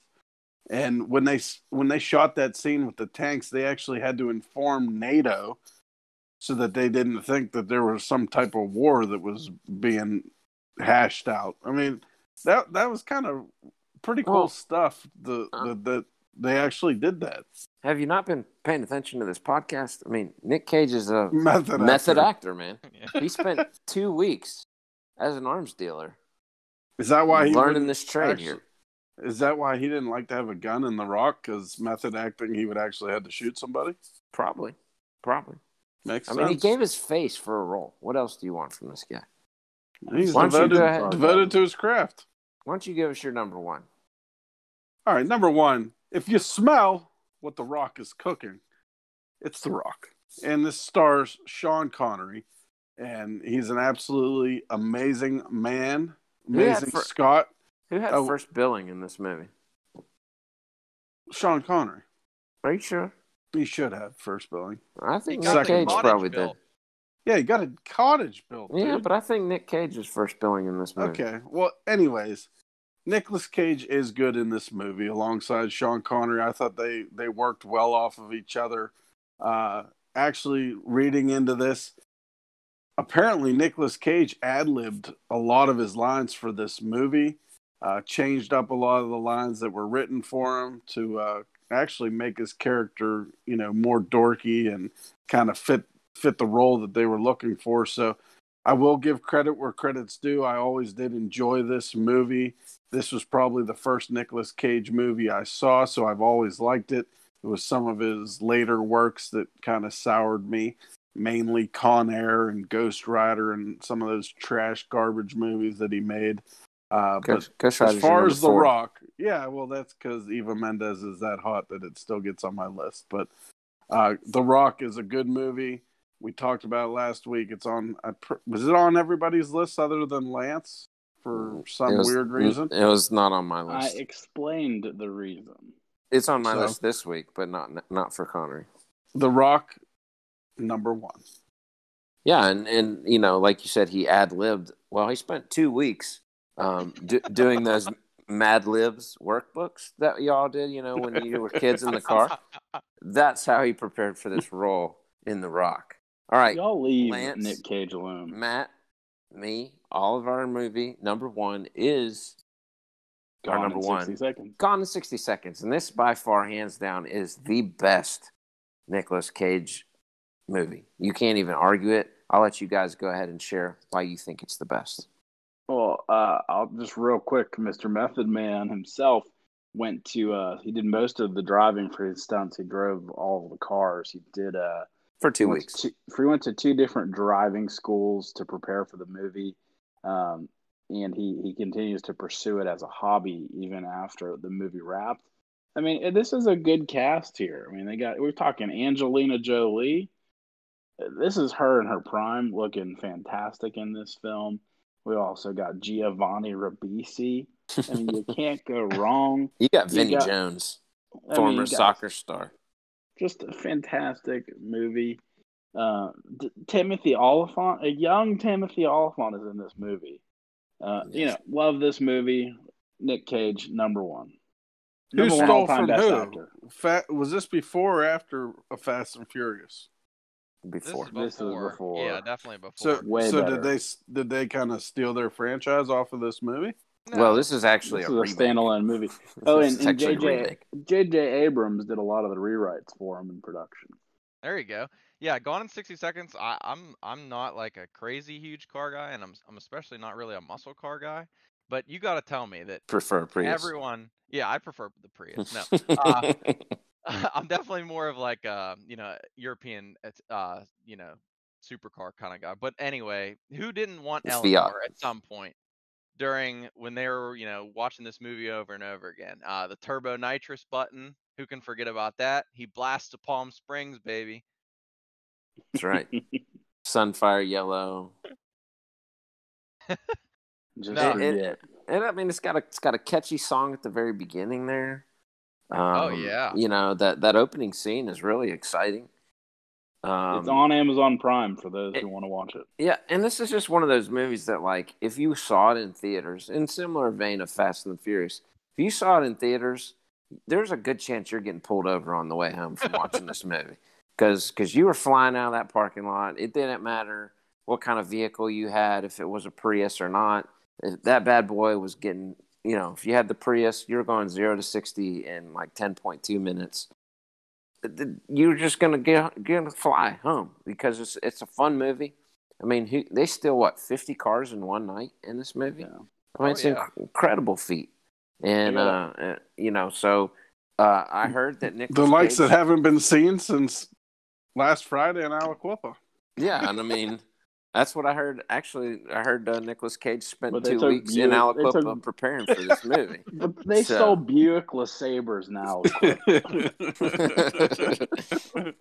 And when they when they shot that scene with the tanks, they actually had to inform NATO so that they didn't think that there was some type of war that was being hashed out. I mean, that that was kind of pretty cool Well, stuff. The, the that they actually did that Have you not been paying attention to this podcast? I mean, Nick Cage is a method. method actor. actor, man. yeah. He spent two weeks as an arms dealer Is that why he learning wouldn't this trade actually- here. Is that why he didn't like to have a gun in the Rock? Because method acting, he would actually have to shoot somebody. Probably, probably. Makes I sense. mean, he gave his face for a role. What else do you want from this guy? He's Why don't you devoted, ahead? devoted to his craft. Why don't you give us your number one? All right, number one. If you smell what The Rock is cooking, it's The Rock, and this stars Sean Connery, and he's an absolutely amazing man, amazing fir- Scott. Who had Oh. first billing in this movie? Sean Connery. Are you sure? He should have first billing. I think Nick Cage probably built. Yeah, he got a cottage built. did. Yeah, dude. but I think Nick Cage is first billing in this movie. Okay. Well, anyways, Nicolas Cage is good in this movie alongside Sean Connery. I thought they they worked well off of each other. Uh, actually, reading into this, apparently Nicolas Cage ad libbed a lot of his lines for this movie. Uh, changed up a lot of the lines that were written for him to uh, actually make his character, you know, more dorky and kind of fit fit the role that they were looking for. So I will give credit where credit's due. I always did enjoy this movie. This was probably the first Nicolas Cage movie I saw, so I've always liked it. It was some of his later works that kind of soured me, mainly Con Air and Ghost Rider and some of those trash garbage movies that he made. Uh, Ghost, but Ghost as far as The four. Rock, yeah, well, that's because Eva Mendes is that hot that it still gets on my list. But uh, The Rock is a good movie. We talked about it last week. It's on. I was it on everybody's list other than Lance for some was- weird reason? It was not on my list. I explained the reason. it's on my So- list this week, but not not for Connery. The Rock, number one. Yeah, and and you know, like you said, he ad libbed. Well, he spent two weeks um, do, doing those Mad Libs workbooks that y'all did. You know, when you were kids in the car. That's how he prepared for this role in The Rock. All right, Y'all leave Lance. Nick Cage alone. Matt, me, all of our movie number one is our Gone number in one. 60 seconds. Gone in 60 Seconds. And this, by far, hands down, is the best Nicolas Cage movie. You can't even argue it. I'll let you guys go ahead and share why you think it's the best. Well, uh, I'll just real quick. Mr. Method Man himself went to. Uh, he did most of the driving for his stunts. He drove all the cars. He did. Uh, For two went weeks. two- he went to two different driving schools to prepare for the movie, um, and he he continues to pursue it as a hobby even after the movie wrapped. I mean, this is a good cast here. I mean, they got we're talking Angelina Jolie. This is her in her prime, looking fantastic in this film. We also got Giovanni Ribisi. I mean, you can't go wrong. You got You Vinny got- Jones, I former you got- soccer star. Just a fantastic movie. Uh, D- Timothy Olyphant, a young Timothy Olyphant, is in this movie. Uh, You know, love this movie. Nick Cage, number one. Who Number one stole all-time from best who? actor. Fat, was this before or after a Fast and Furious? This Before. This is before. before. Yeah, definitely before. So, Way so better. did they did they kind of steal their franchise off of this movie? No. Well, this is actually This a, is a standalone movie. Oh, and, is and JJ. JJ Abrams did a lot of the rewrites for him in production. There you go. Yeah, Gone in 60 Seconds. I, I'm I'm not like a crazy huge car guy, and I'm I'm especially not really a muscle car guy. But you got to tell me that prefer Prius. everyone. Yeah, I prefer the Prius. No, uh, I'm definitely more of like a you know European uh you know supercar kind of guy. But anyway, who didn't want Fiat. Eleanor at some point during when they were you know watching this movie over and over again? Uh, the turbo nitrous button. Who can forget about that? He blasts to Palm Springs, baby. That's right. Sunfire Yellow. Just No. forget. And I mean, it's got a it's got a catchy song at the very beginning there. Um, Oh, yeah. You know that that opening scene is really exciting. Um, it's on Amazon Prime for those it- who want to watch it. Yeah, and this is just one of those movies that, like, if you saw it in theaters, in similar vein of Fast and the Furious, if you saw it in theaters, there's a good chance you're getting pulled over on the way home from watching this movie, because because you were flying out of that parking lot. It didn't matter what kind of vehicle you had, if it was a Prius or not. If that bad boy was getting, you know, if you had the Prius, you're going zero to sixty in like ten point two minutes. You're just gonna get gonna fly home because it's it's a fun movie. I mean, he, they steal what fifty cars in one night in this movie. Yeah. I mean, Oh, it's an yeah. inc- incredible feat, and Yeah. uh, you know, so uh, I heard that Nick The likes that haven't been seen since last Friday in Aliquippa. yeah, and I mean, that's what I heard. Actually, I heard uh, Nicolas Cage spent two took weeks Buick- in they Aliquippa took- preparing for this movie. But they So- stole Buick LeSabres now.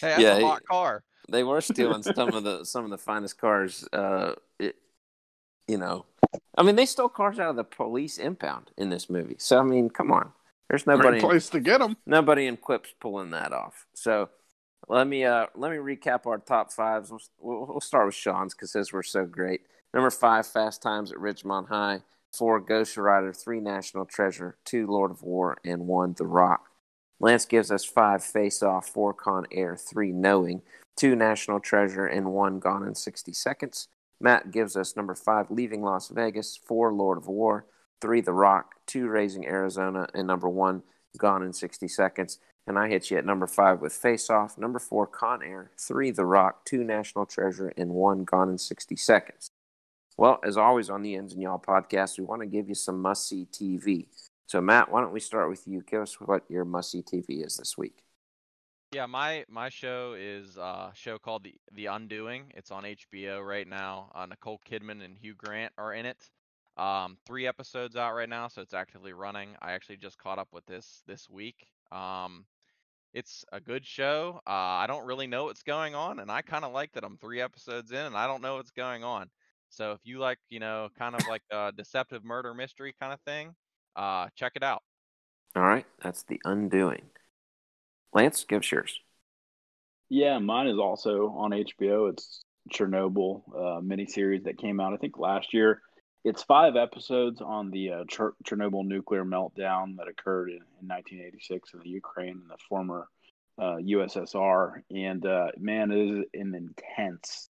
Hey, that's Yeah, a he- hot car. they were stealing some of the some of the finest cars. Uh, it, you know, I mean, they stole cars out of the police impound in this movie. So I mean, come on, there's nobody. Great place to get them. nobody in Quip's pulling that off. So let me uh let me recap our top fives. We'll, we'll, start with Sean's because his were so great. Number five, Fast Times at Ridgemont High. Four, Ghost Rider. Three, National Treasure. Two, Lord of War, and one, The Rock. Lance gives us five, Face Off. Four, Con Air. Three, Knowing. Two, National Treasure, and one, Gone in 60 Seconds. Matt gives us number five, Leaving Las Vegas. Four, Lord of War. Three, The Rock. Two, Raising Arizona, and number one, Gone in 60 Seconds. And I hit you at number five with Face Off, number four, Con Air, three, The Rock, two, National Treasure, and one, Gone in 60 Seconds. Well, as always on the Ends and Y'all podcast, we want to give you some must see TV. So, Matt, why don't we start with you? Give us what your must see TV is this week. Yeah, my my show is a show called the The Undoing. It's on HBO right now. Uh, Nicole Kidman and Hugh Grant are in it. Um, three episodes out right now, so it's actively running. I actually just caught up with this this week. Um, it's a good show. Uh, I don't really know what's going on, and I kind of like that I'm three episodes in and I don't know what's going on. So if you like, you know, kind of like a deceptive murder mystery kind of thing, uh, check it out. All right, that's The Undoing. Lance, give us yours. Yeah, mine is also on HBO. It's Chernobyl uh, miniseries that came out, I think, last year. It's five episodes on the uh, Ch- Chernobyl nuclear meltdown that occurred in, in 1986 in the Ukraine and the former uh, USSR. And uh, man, it is an intense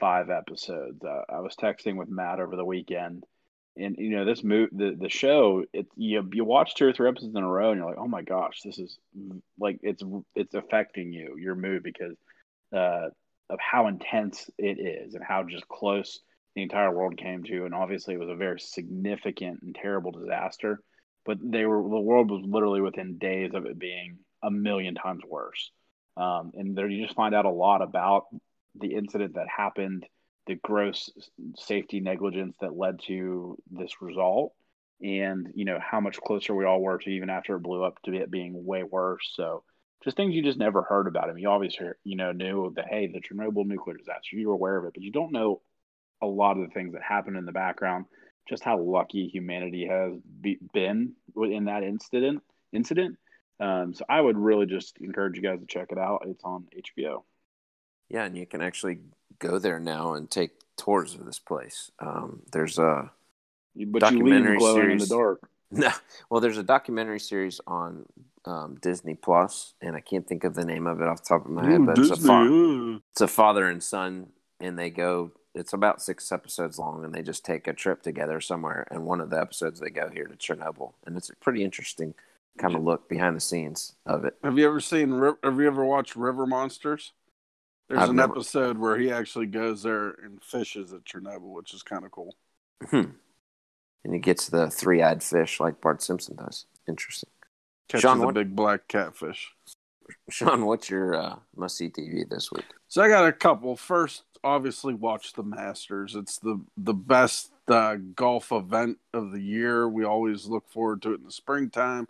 five episodes. Uh, I was texting with Matt over the weekend, and you know this move, the the show. It you you watch two or three episodes in a row, and you're like, oh my gosh, this is like it's it's affecting you, your mood because uh, of how intense it is and how just close the entire world came to. And obviously, it was a very significant and terrible disaster. But they were the world was literally within days of it being a million times worse. Um, and there you just find out a lot about the incident that happened, the gross safety negligence that led to this result, and you know how much closer we all were to even after it blew up to it being way worse. So just things you just never heard about. I mean, you obviously you know knew that hey, the Chernobyl nuclear disaster, you were aware of it, but you don't know a lot of the things that happened in the background. Just how lucky humanity has be, been in that incident. Incident. Um, so I would really just encourage you guys to check it out. It's on HBO. Yeah, and you can actually go there now and take tours of this place. Um, there's a but documentary you leave series in the dark. No, well, there's a documentary series on um, Disney Plus, and I can't think of the name of it off the top of my head, Ooh, but it's a, fa- uh. it's a father and son, and they go. It's about six episodes long, and they just take a trip together somewhere. And one of the episodes, they go here to Chernobyl, and it's a pretty interesting kind of look behind the scenes of it. Have you ever seen? Have you ever watched River Monsters? There's I've an never- episode where he actually goes there and fishes at Chernobyl, which is kind of cool. Hmm. And he gets the three-eyed fish like Bart Simpson does. Interesting. Catches Sean, a what- big black catfish. Sean, what's your uh, must-see TV this week? So I got a couple. First, obviously, watch the Masters. It's the the best uh, golf event of the year. We always look forward to it in the springtime.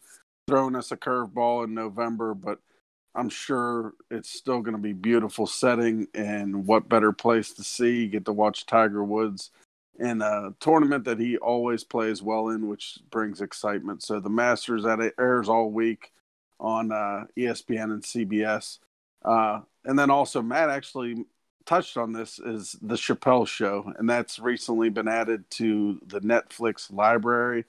Throwing us a curveball in November, but I'm sure it's still going to be beautiful setting. And what better place to see? Get to watch Tiger Woods in a tournament that he always plays well in, which brings excitement. So the Masters that airs all week on uh, ESPN and CBS. Uh, and then also Matt actually touched on this is the Chappelle show, and that's recently been added to the Netflix library.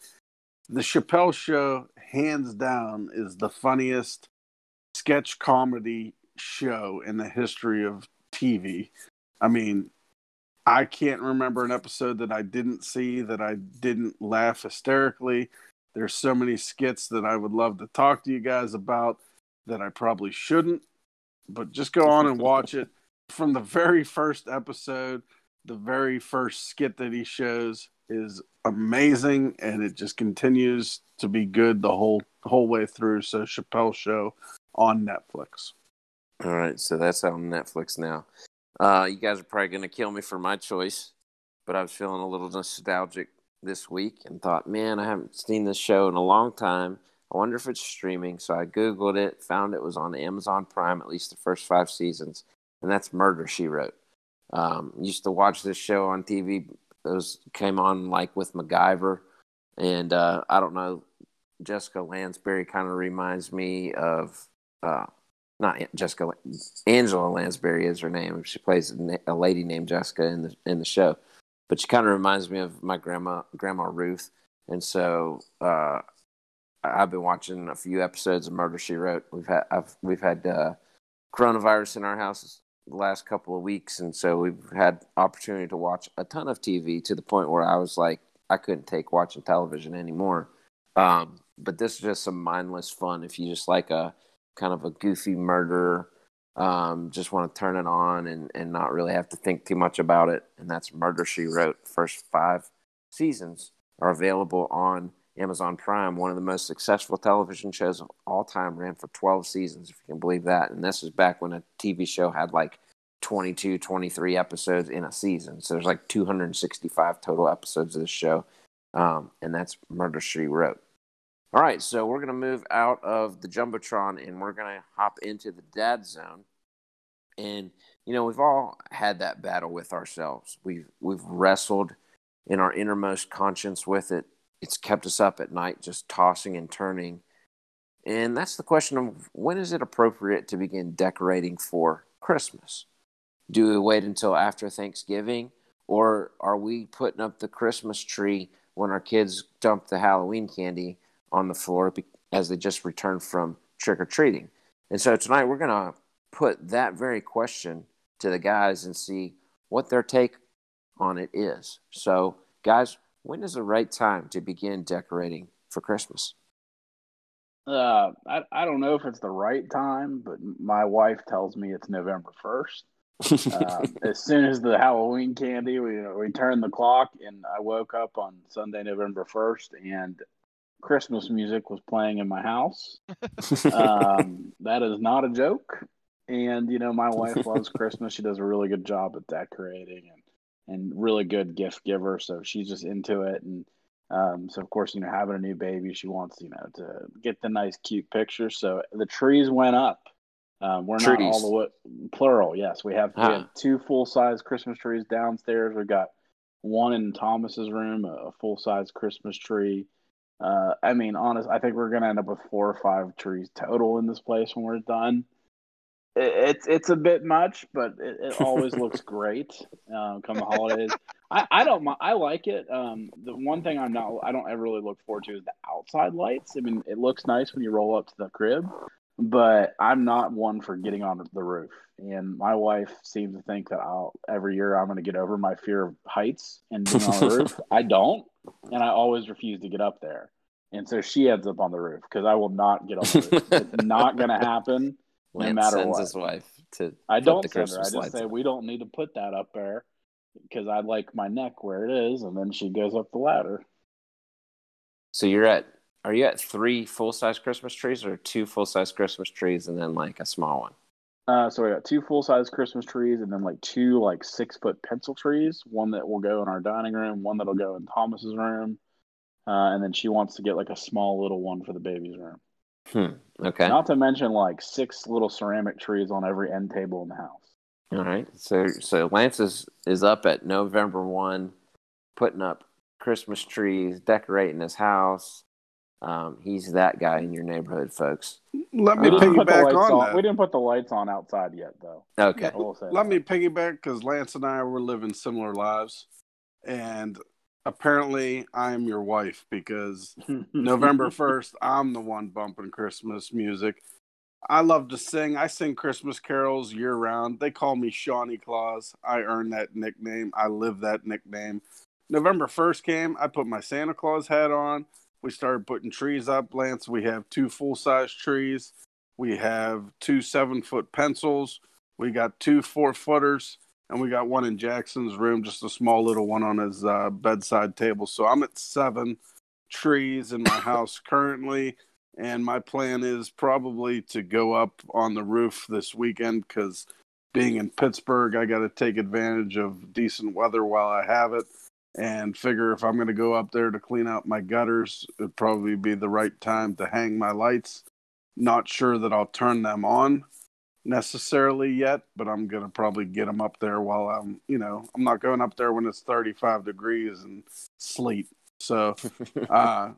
The Chappelle show, hands down, is the funniest sketch comedy show in the history of TV. I mean, I can't remember an episode that I didn't see that I didn't laugh hysterically. There's so many skits that I would love to talk to you guys about that I probably shouldn't, but just go on and watch it. From the very first episode, the very first skit that he shows is amazing, and it just continues to be good the whole whole way through. So Chappelle Show on Netflix. All right, so that's on Netflix now. Uh, you guys are probably going to kill me for my choice, but I was feeling a little nostalgic this week and thought, man, I haven't seen this show in a long time. I wonder if it's streaming. So I Googled it, found it was on Amazon Prime, at least the first five seasons, and that's Murder, She Wrote. Um, used to watch this show on TV. Those came on like with MacGyver, and uh, I don't know. Jessica Lansbury kind of reminds me of uh, not Jessica, Angela Lansbury is her name. She plays a lady named Jessica in the in the show, but she kind of reminds me of my grandma, Grandma Ruth. And so uh, I've been watching a few episodes of Murder She Wrote. We've had I've, we've had uh, coronavirus in our house the last couple of weeks, and so we've had opportunity to watch a ton of TV to the point where I was like I couldn't take watching television anymore. Um, but this is just some mindless fun. If you just like a kind of a goofy murder, um, just want to turn it on and, and not really have to think too much about it. And that's Murder She Wrote. First five seasons are available on Amazon Prime. One of the most successful television shows of all time ran for 12 seasons, if you can believe that. And this is back when a TV show had like 22, 23 episodes in a season. So there's like 265 total episodes of this show. Um, and that's Murder She Wrote. All right, so we're going to move out of the Jumbotron and we're going to hop into the dad zone. And, you know, we've all had that battle with ourselves. We've, we've wrestled in our innermost conscience with it. It's kept us up at night, just tossing and turning. And that's the question of when is it appropriate to begin decorating for Christmas? Do we wait until after Thanksgiving? Or are we putting up the Christmas tree when our kids dump the Halloween candy on the floor as they just returned from trick or treating? And so tonight we're going to put that very question to the guys and see what their take on it is. So, guys, when is the right time to begin decorating for Christmas? Uh, I, I don't know if it's the right time, but my wife tells me it's November 1st. uh, as soon as the Halloween candy, we we turned the clock, and I woke up on Sunday, November first, and Christmas music was playing in my house. um, that is not a joke. And you know, my wife loves Christmas. She does a really good job at decorating and and really good gift giver. So she's just into it. And um, so of course, you know, having a new baby, she wants you know to get the nice, cute picture. So the trees went up um, we're trees. not all the way plural. Yes, we have, ah. we have two full size Christmas trees downstairs. We've got one in Thomas's room, a, full size Christmas tree. Uh, I mean, honest, I think we're gonna end up with four or five trees total in this place when we're done. It, it's it's a bit much, but it, it always looks great uh, come the holidays. I, I don't I like it. Um, the one thing I'm not I don't ever really look forward to is the outside lights. I mean, it looks nice when you roll up to the crib, but I'm not one for getting on the roof. And my wife seems to think that I'll every year I'm going to get over my fear of heights and being on the roof. I don't, and I always refuse to get up there. And so she ends up on the roof because I will not get on the roof. it's not going to happen, no Lance matter what. His wife to I don't send her. I just say we don't need to put that up there because I like my neck where it is, and then she goes up the ladder. So you're at are you at three full size Christmas trees or two full size Christmas trees and then like a small one? Uh, so we got two full size Christmas trees and then like two like six foot pencil trees. One that will go in our dining room, one that'll go in Thomas's room, uh, and then she wants to get like a small little one for the baby's room. Hmm. Okay. Not to mention like six little ceramic trees on every end table in the house. All right. So so Lance is is up at November one, putting up Christmas trees, decorating his house. Um, he's that guy in your neighborhood, folks. Let me piggyback on, on, that. We didn't put the lights on outside yet, though. Okay. Let that. me piggyback because Lance and I were living similar lives, and apparently I am your wife because November first I'm the one bumping Christmas music. I love to sing. I sing Christmas carols year round. They call me Shawnee Claus. I earned that nickname. I live that nickname. November 1st came, I put my Santa Claus hat on. We started putting trees up, Lance. We have two full size trees. We have two seven foot pencils. We got two four footers, and we got one in Jackson's room, just a small little one on his uh, bedside table. So I'm at seven trees in my house currently, and my plan is probably to go up on the roof this weekend because being in Pittsburgh, I got to take advantage of decent weather while I have it and figure if I'm going to go up there to clean out my gutters, it'd probably be the right time to hang my lights. Not sure that I'll turn them on necessarily yet, but I'm going to probably get them up there while I'm, you know, I'm not going up there when it's 35 degrees and sleet. So, uh,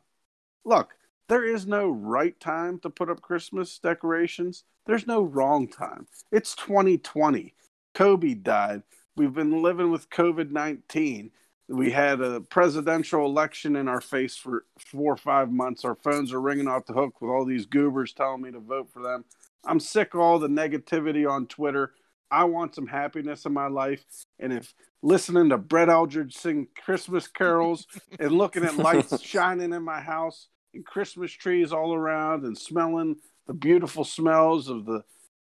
look, there is no right time to put up Christmas decorations. There's no wrong time. It's 2020. Kobe died. We've been living with COVID 19 we had a presidential election in our face for four or five months. Our phones are ringing off the hook with all these goobers telling me to vote for them. I'm sick of all the negativity on Twitter. I want some happiness in my life. And if listening to Brett Eldredge sing Christmas carols and looking at lights shining in my house and Christmas trees all around and smelling the beautiful smells of the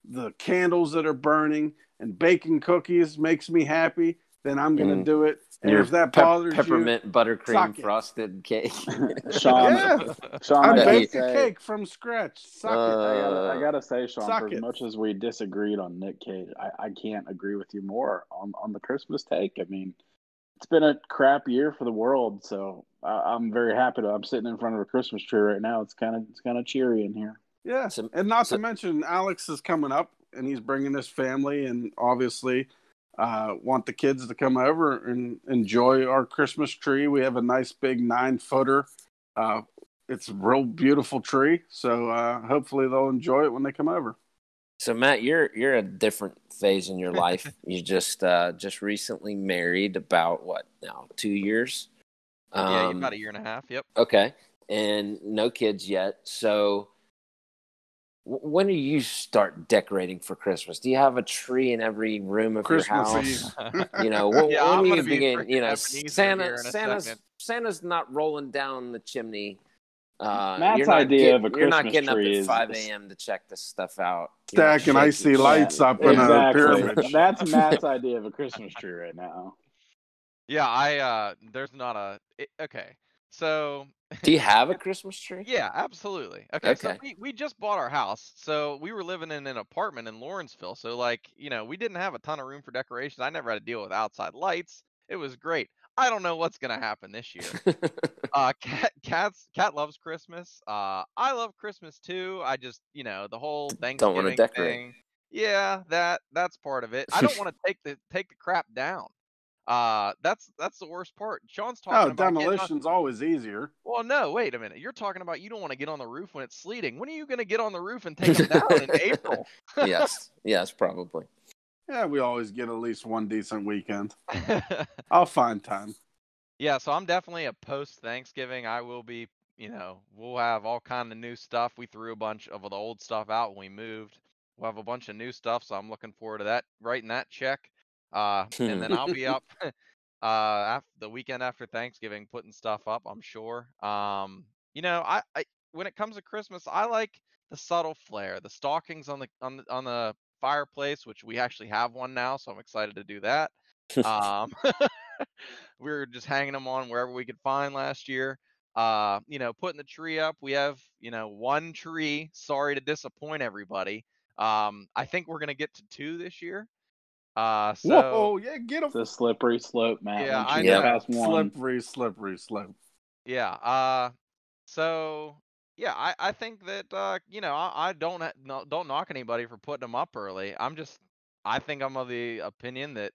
the candles that are burning and baking cookies makes me happy, then I'm going to Mm. do it. And Your if that pep- bothers peppermint buttercream suck it. frosted cake. Sean, yeah, Sean, I I baked a say- cake from scratch. Suck I it. gotta, I Uh, gotta say, Sean, suck for as much as we disagreed on Nick Cage, I, I can't agree with you more on, on the Christmas take. I mean, it's been a crap year for the world, so I, I'm very happy to. I'm sitting in front of a Christmas tree right now. It's kind of it's kind of cheery in here. Yeah, So- and not so- to mention Alex is coming up, and he's bringing his family, and obviously uh, want the kids to come over and enjoy our Christmas tree. We have a nice big nine footer. Uh, it's a real beautiful tree, so uh, hopefully they'll enjoy it when they come over. So Matt, you're you're a different phase in your life. you just uh, just recently married about what now? Two years. yeah, Um, about a year and a half. Yep. Okay, and no kids yet. So, w- when do you start decorating for Christmas? Do you have a tree in every room of Christmas your house? You know, when, Yeah, when do you be begin? You know, Ebenezer Santa, Santa's second. Santa's not rolling down the chimney. Uh, Matt's idea get- of a you're not Christmas getting up tree at is- five a.m. to check this stuff out. You're not Stacking icy lights shit. up in a exactly. pyramid. That's Matt's idea of a Christmas tree right now. Yeah, I uh there's not a it, okay. So Do you have a Christmas tree? yeah, absolutely. Okay, so we, we just bought our house. So we were living in an apartment in Lawrenceville. So like, you know, we didn't have a ton of room for decorations. I never had to deal with outside lights. It was great. I don't know what's gonna happen this year. uh cat cat's cat loves christmas uh i love christmas too i just you know the whole thanksgiving don't wanna decorate. thing yeah that that's part of it i don't want to take the take the crap down uh that's that's the worst part sean's talking Oh, about on- demolition's always easier. well no wait a minute you're talking about you don't want to get on the roof when it's sleeting when are you going to get on the roof and take it down in april yes, yes, probably. Yeah, we always get at least one decent weekend. I'll find time. Yeah, so I'm definitely a post Thanksgiving. I will be, you know, we'll have all kind of new stuff. We threw a bunch of the old stuff out when we moved. We'll have a bunch of new stuff, so I'm looking forward to that. Writing that check, uh, and then I'll be up, uh, after the weekend after Thanksgiving, putting stuff up. I'm sure. Um, you know, I, I when it comes to Christmas, I like the subtle flair, the stockings on the on the on the fireplace, which we actually have one now, so I'm excited to do that. Um, we were just hanging them on wherever we could find last year. Uh, you know, putting the tree up. We have, you know, one tree. Sorry to disappoint everybody. Um, I think we're gonna get to two this year. Uh, so Whoa, yeah, get It's a a slippery slope, man. Yeah, I know. past one, slippery, slippery slope. yeah. Uh, so yeah, I I think that uh, you know, I, I don't ha- no, don't knock anybody for putting them up early. I'm just, I think I'm of the opinion that.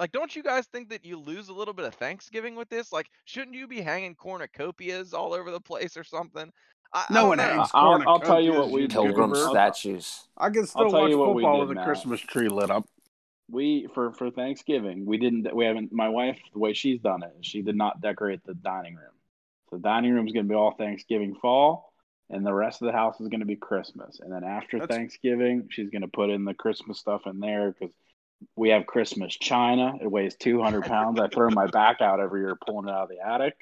Like, don't you guys think that you lose a little bit of Thanksgiving with this? Like, shouldn't you be hanging cornucopias all over the place or something? I, I No don't one know. hangs I'll- I'll tell you what we do. Pilgrim statues. I can still tell watch you what we football did, with a Christmas tree lit up. We for for Thanksgiving we didn't we haven't my wife the way she's done it she did not decorate the dining room. So the dining room is going to be all Thanksgiving fall, and the rest of the house is going to be Christmas. And then after That's- Thanksgiving, she's going to put in the Christmas stuff in there because we have Christmas china. It weighs 200 pounds. I throw my back out every year pulling it out of the attic.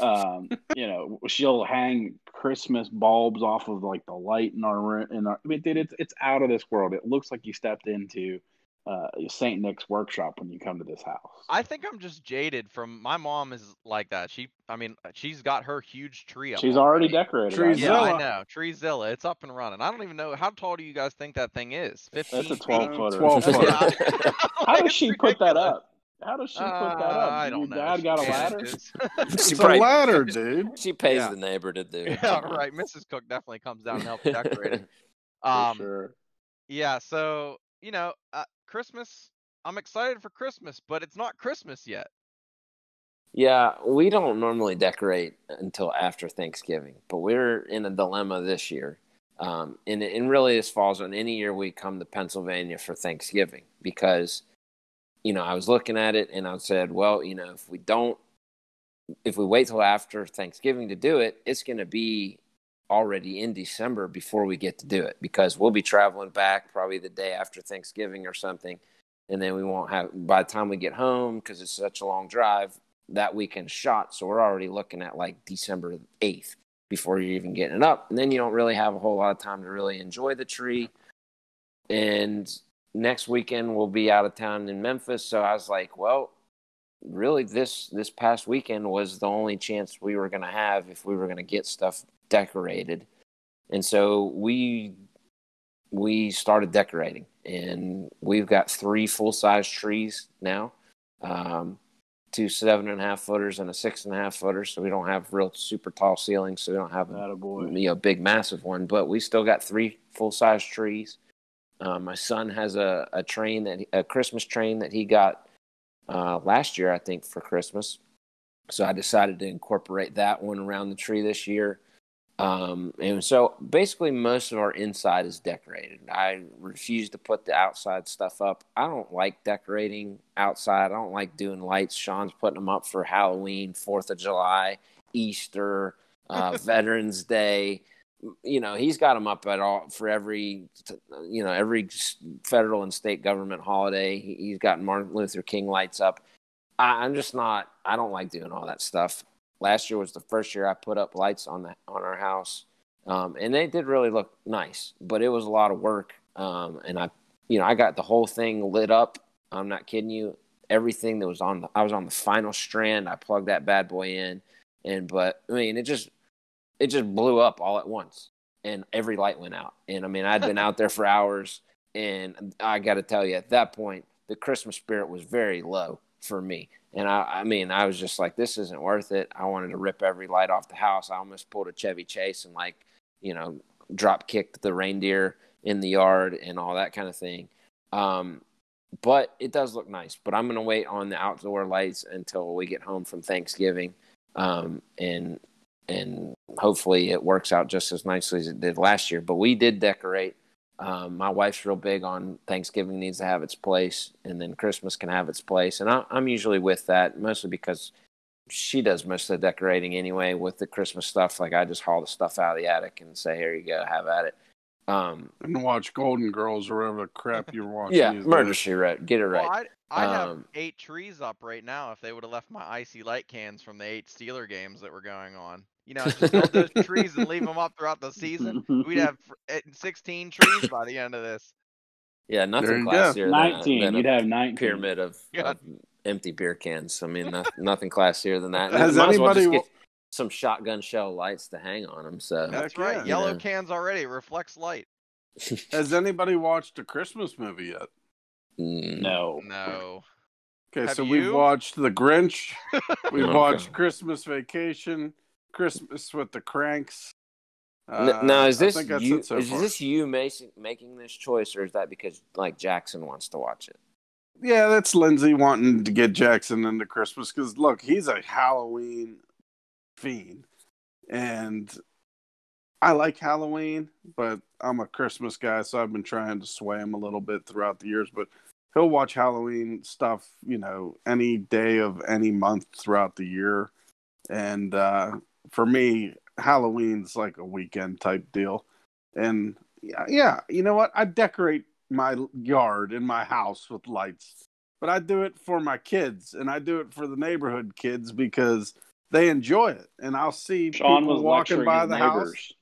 Um, you know, she'll hang Christmas bulbs off of like the light in our room. In our, I mean, dude, it's it's out of this world. It looks like you stepped into uh, Saint Nick's workshop when you come to this house. I think I'm just jaded from my mom is like that. She, I mean, she's got her huge tree up. She's already already. decorated. Treezilla. I Yeah, know. I know. Treezilla. It's up and running. I don't even know how tall do you guys think that thing is? Fifteen. That's a 12 feet? footer. 12 footer. yeah. How Like, does it's she put that up? How does she put that up? Uh, I Your don't know. dad She got a ladder? manages. It's She a probably- ladder, dude. She pays Yeah. the neighbor to do. it. yeah, right. Mrs. Cook definitely comes down and helps decorate it. For Um, sure. yeah. So you know, uh, Christmas. I'm excited for Christmas, but it's not Christmas yet. Yeah, we don't normally decorate until after Thanksgiving, but we're in a dilemma this year. Um, and, and really, this falls on any year we come to Pennsylvania for Thanksgiving because, you know, I was looking at it and I said, well, you know, if we don't, if we wait till after Thanksgiving to do it, it's going to be already in December before we get to do it because we'll be traveling back probably the day after Thanksgiving or something. And then we won't have, by the time we get home, because it's such a long drive, that weekend shot. So we're already looking at like December 8th. before you're even getting it up. And then you don't really have a whole lot of time to really enjoy the tree. And next weekend we'll be out of town in Memphis. So I was like, well, really this this past weekend was the only chance we were going to have if we were going to get stuff decorated. And so we we started decorating and we've got three full size trees now. Um, two seven and a half footers and a six and a half footer. So we don't have real super tall ceilings. So we don't have a you know big massive one, but we still got three full size trees. Uh, my son has a, a train that a Christmas train that he got uh, last year, I think, for Christmas. So I decided to incorporate that one around the tree this year. Um, and so basically, most of our inside is decorated. I refuse to put the outside stuff up. I don't like decorating outside. I don't like doing lights. Sean's putting them up for Halloween, Fourth of July, Easter, uh, Veterans Day. You know, he's got them up at all for every, you know, every federal and state government holiday. He's got Martin Luther King lights up. I, I'm just not. I don't like doing all that stuff last year was the first year I put up lights on the on our house, um, and they did really look nice. But it was a lot of work, um, and I, you know, I got the whole thing lit up. I'm not kidding you. Everything that was on the, I was on the final strand. I plugged that bad boy in, and but I mean, it just, it just blew up all at once, and every light went out. And I mean, I'd been out there for hours, and I got to tell you, at that point, the Christmas spirit was very low for me. And I, I mean, I was just like, this isn't worth it. I wanted to rip every light off the house. I almost pulled a Chevy Chase and like, you know, drop kicked the reindeer in the yard and all that kind of thing. Um, but it does look nice. But I'm going to wait on the outdoor lights until we get home from Thanksgiving, um, and and hopefully it works out just as nicely as it did last year. But we did decorate. Um, my wife's real big on Thanksgiving needs to have its place, and then Christmas can have its place, and I, I'm usually with that mostly because she does most of the decorating anyway with the Christmas stuff. Like I just haul the stuff out of the attic and say, "Here you go, have at it." Um, and watch Golden Girls or whatever crap you're watching. yeah, Murder She Wrote. Get it right. Well, I, I have Um, eight trees up right now. If they would have left my IC Light cans from the eight Steeler games that were going on, you know, just build those trees and leave them up throughout the season. We'd have eh, 16 trees by the end of this. Yeah, nothing you go. classier than a- Nineteen. than You'd have nineteen. pyramid of, of empty beer cans. I mean, no, nothing classier than that. Has Might as well anybody just get some shotgun shell lights to hang on them. So That's Heck right. yeah. Yellow Yeah. cans already reflects light. Has anybody watched a Christmas movie yet? Mm, No. No. Okay, Have so we've watched The Grinch. We've Okay. watched Christmas Vacation, Christmas with the Kranks. Uh, now is this you? so is far. this you making making this choice, or is that because like Jackson wants to watch it? Yeah, that's Lindsay wanting to get Jackson into Christmas because look, he's a Halloween fiend, and I like Halloween, but I'm a Christmas guy, so I've been trying to sway him a little bit throughout the years. But he'll watch Halloween stuff, you know, any day of any month throughout the year, and uh, for me, Halloween's like a weekend type deal, and yeah, yeah, you know what? I decorate my yard in my house with lights, but I do it for my kids and I do it for the neighborhood kids because they enjoy it. And I'll see Sean people was walking by the house.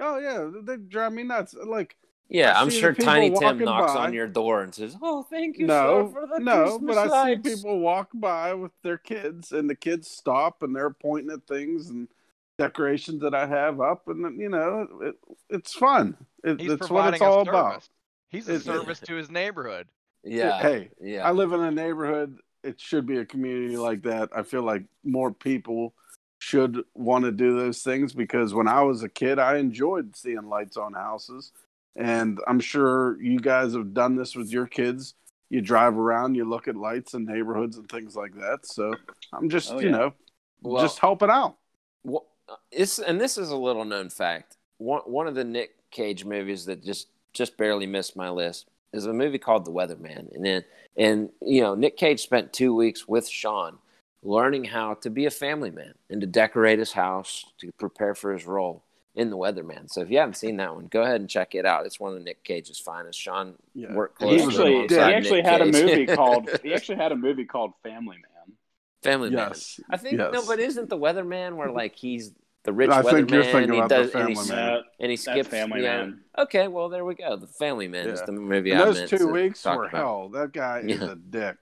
Oh yeah, they drive me nuts. Like Yeah, I I'm sure Tiny Tim knocks by. on your door and says, "Oh, thank you, no, sir, for the no, Christmas but I lights." see people walk by with their kids, and the kids stop and they're pointing at things and decorations that I have up, and you know, it, it's fun. It, He's it's what it's all a about. He's a It- service to his neighborhood. Yeah, Hey, yeah. I live in a neighborhood. It should be a community like that. I feel like more people should want to do those things because when I was a kid, I enjoyed seeing lights on houses. And I'm sure you guys have done this with your kids. You drive around, you look at lights and neighborhoods and things like that. So I'm just, Oh, you know, Well, just helping out. Well, it's and this is a little known fact. One one of the Nic Cage movies that just just barely missed my list is a movie called The Weatherman, and then and you know Nic Cage spent two weeks with Sean learning how to be a family man and to decorate his house to prepare for his role in The Weatherman. So if you haven't seen that one, go ahead and check it out. It's one of Nic Cage's finest. Sean Yeah. worked He closely actually, he actually Nic had a movie called. He actually had a movie called Family Man. Family Man. Yes. I think no, but isn't the Weatherman where like he's the rich I think you're weatherman. thinking he about does, the and he, Family Man. That- and he that's skips. Family yeah. Man. Okay, well there we go. The Family Man is the movie And I those meant two weeks talk were about. hell. That guy is a dick.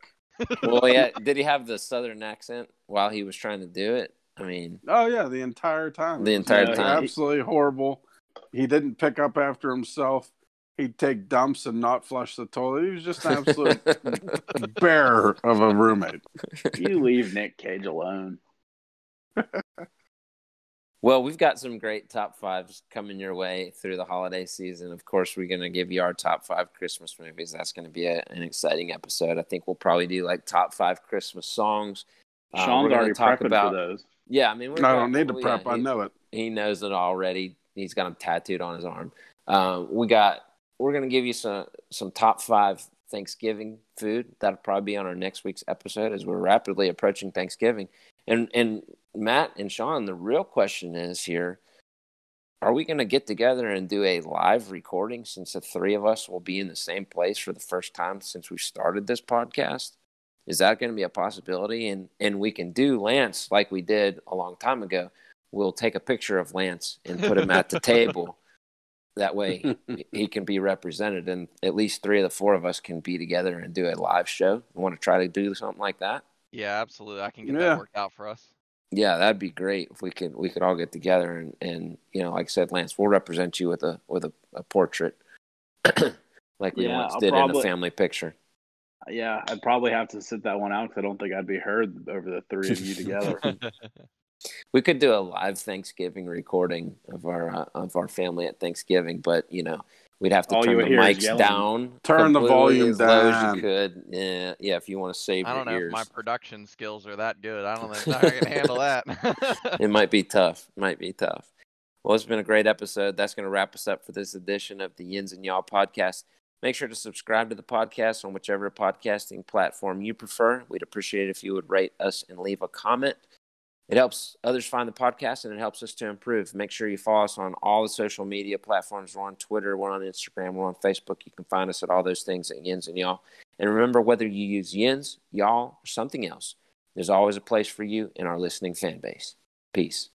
well, yeah. Did he have the southern accent while he was trying to do it? I mean, Oh yeah, the entire time. The entire Yeah, time. Absolutely horrible. He didn't pick up after himself. He'd take dumps and not flush the toilet. He was just an absolute bear of a roommate. You leave Nic Cage alone. well, we've got some great top fives coming your way through the holiday season. Of course, we're going to give you our top five Christmas movies. That's going to be a, an exciting episode. I think we'll probably do like top five Christmas songs. Uh, Sean's gonna already talk prepping about for those. Yeah. I mean, we're I don't need to prep. yeah, I he- know it. he knows it already. He's got them tattooed on his arm. Um, we got. We're gonna give you some some top five Thanksgiving food. That'll probably be on our next week's episode as we're rapidly approaching Thanksgiving. And and Matt and Sean, the real question is here: Are we gonna get together and do a live recording since the three of us will be in the same place for the first time since we started this podcast? Is that going to be a possibility? And and we can do Lance like we did a long time ago we'll take a picture of Lance and put him at the table. That way he, he can be represented, and at least three of the four of us can be together and do a live show. You want to try to do something like that? Yeah, absolutely. I can get Yeah. that worked out for us. Yeah, that'd be great if we could we could all get together and and you know, like I said, Lance, we'll represent you with a with a, a portrait, like we Yeah, once I'll did in a family picture. Yeah, I'd probably have to sit that one out because I don't think I'd be heard over the three of you together. We could do a live Thanksgiving recording of our uh, of our family at Thanksgiving, but you know we'd have to All turn the would hear is mics down, Turn the volume as low as down. you could. Yeah, yeah. If you want to save I don't know your if my production skills are that good. I don't know if I can handle that. it might be tough. Might be tough. Well, it's been a great episode. That's going to wrap us up for this edition of the Yins and Y'all podcast. Make sure to subscribe to the podcast on whichever podcasting platform you prefer. We'd appreciate it if you would rate us and leave a comment. It helps others find the podcast and it helps us to improve. Make sure you follow us on all the social media platforms. We're on Twitter, we're on Instagram, we're on Facebook. You can find us at all those things at Yins and Y'all. And remember, whether you use Yins, Y'all, or something else, there's always a place for you in our listening fan base. Peace.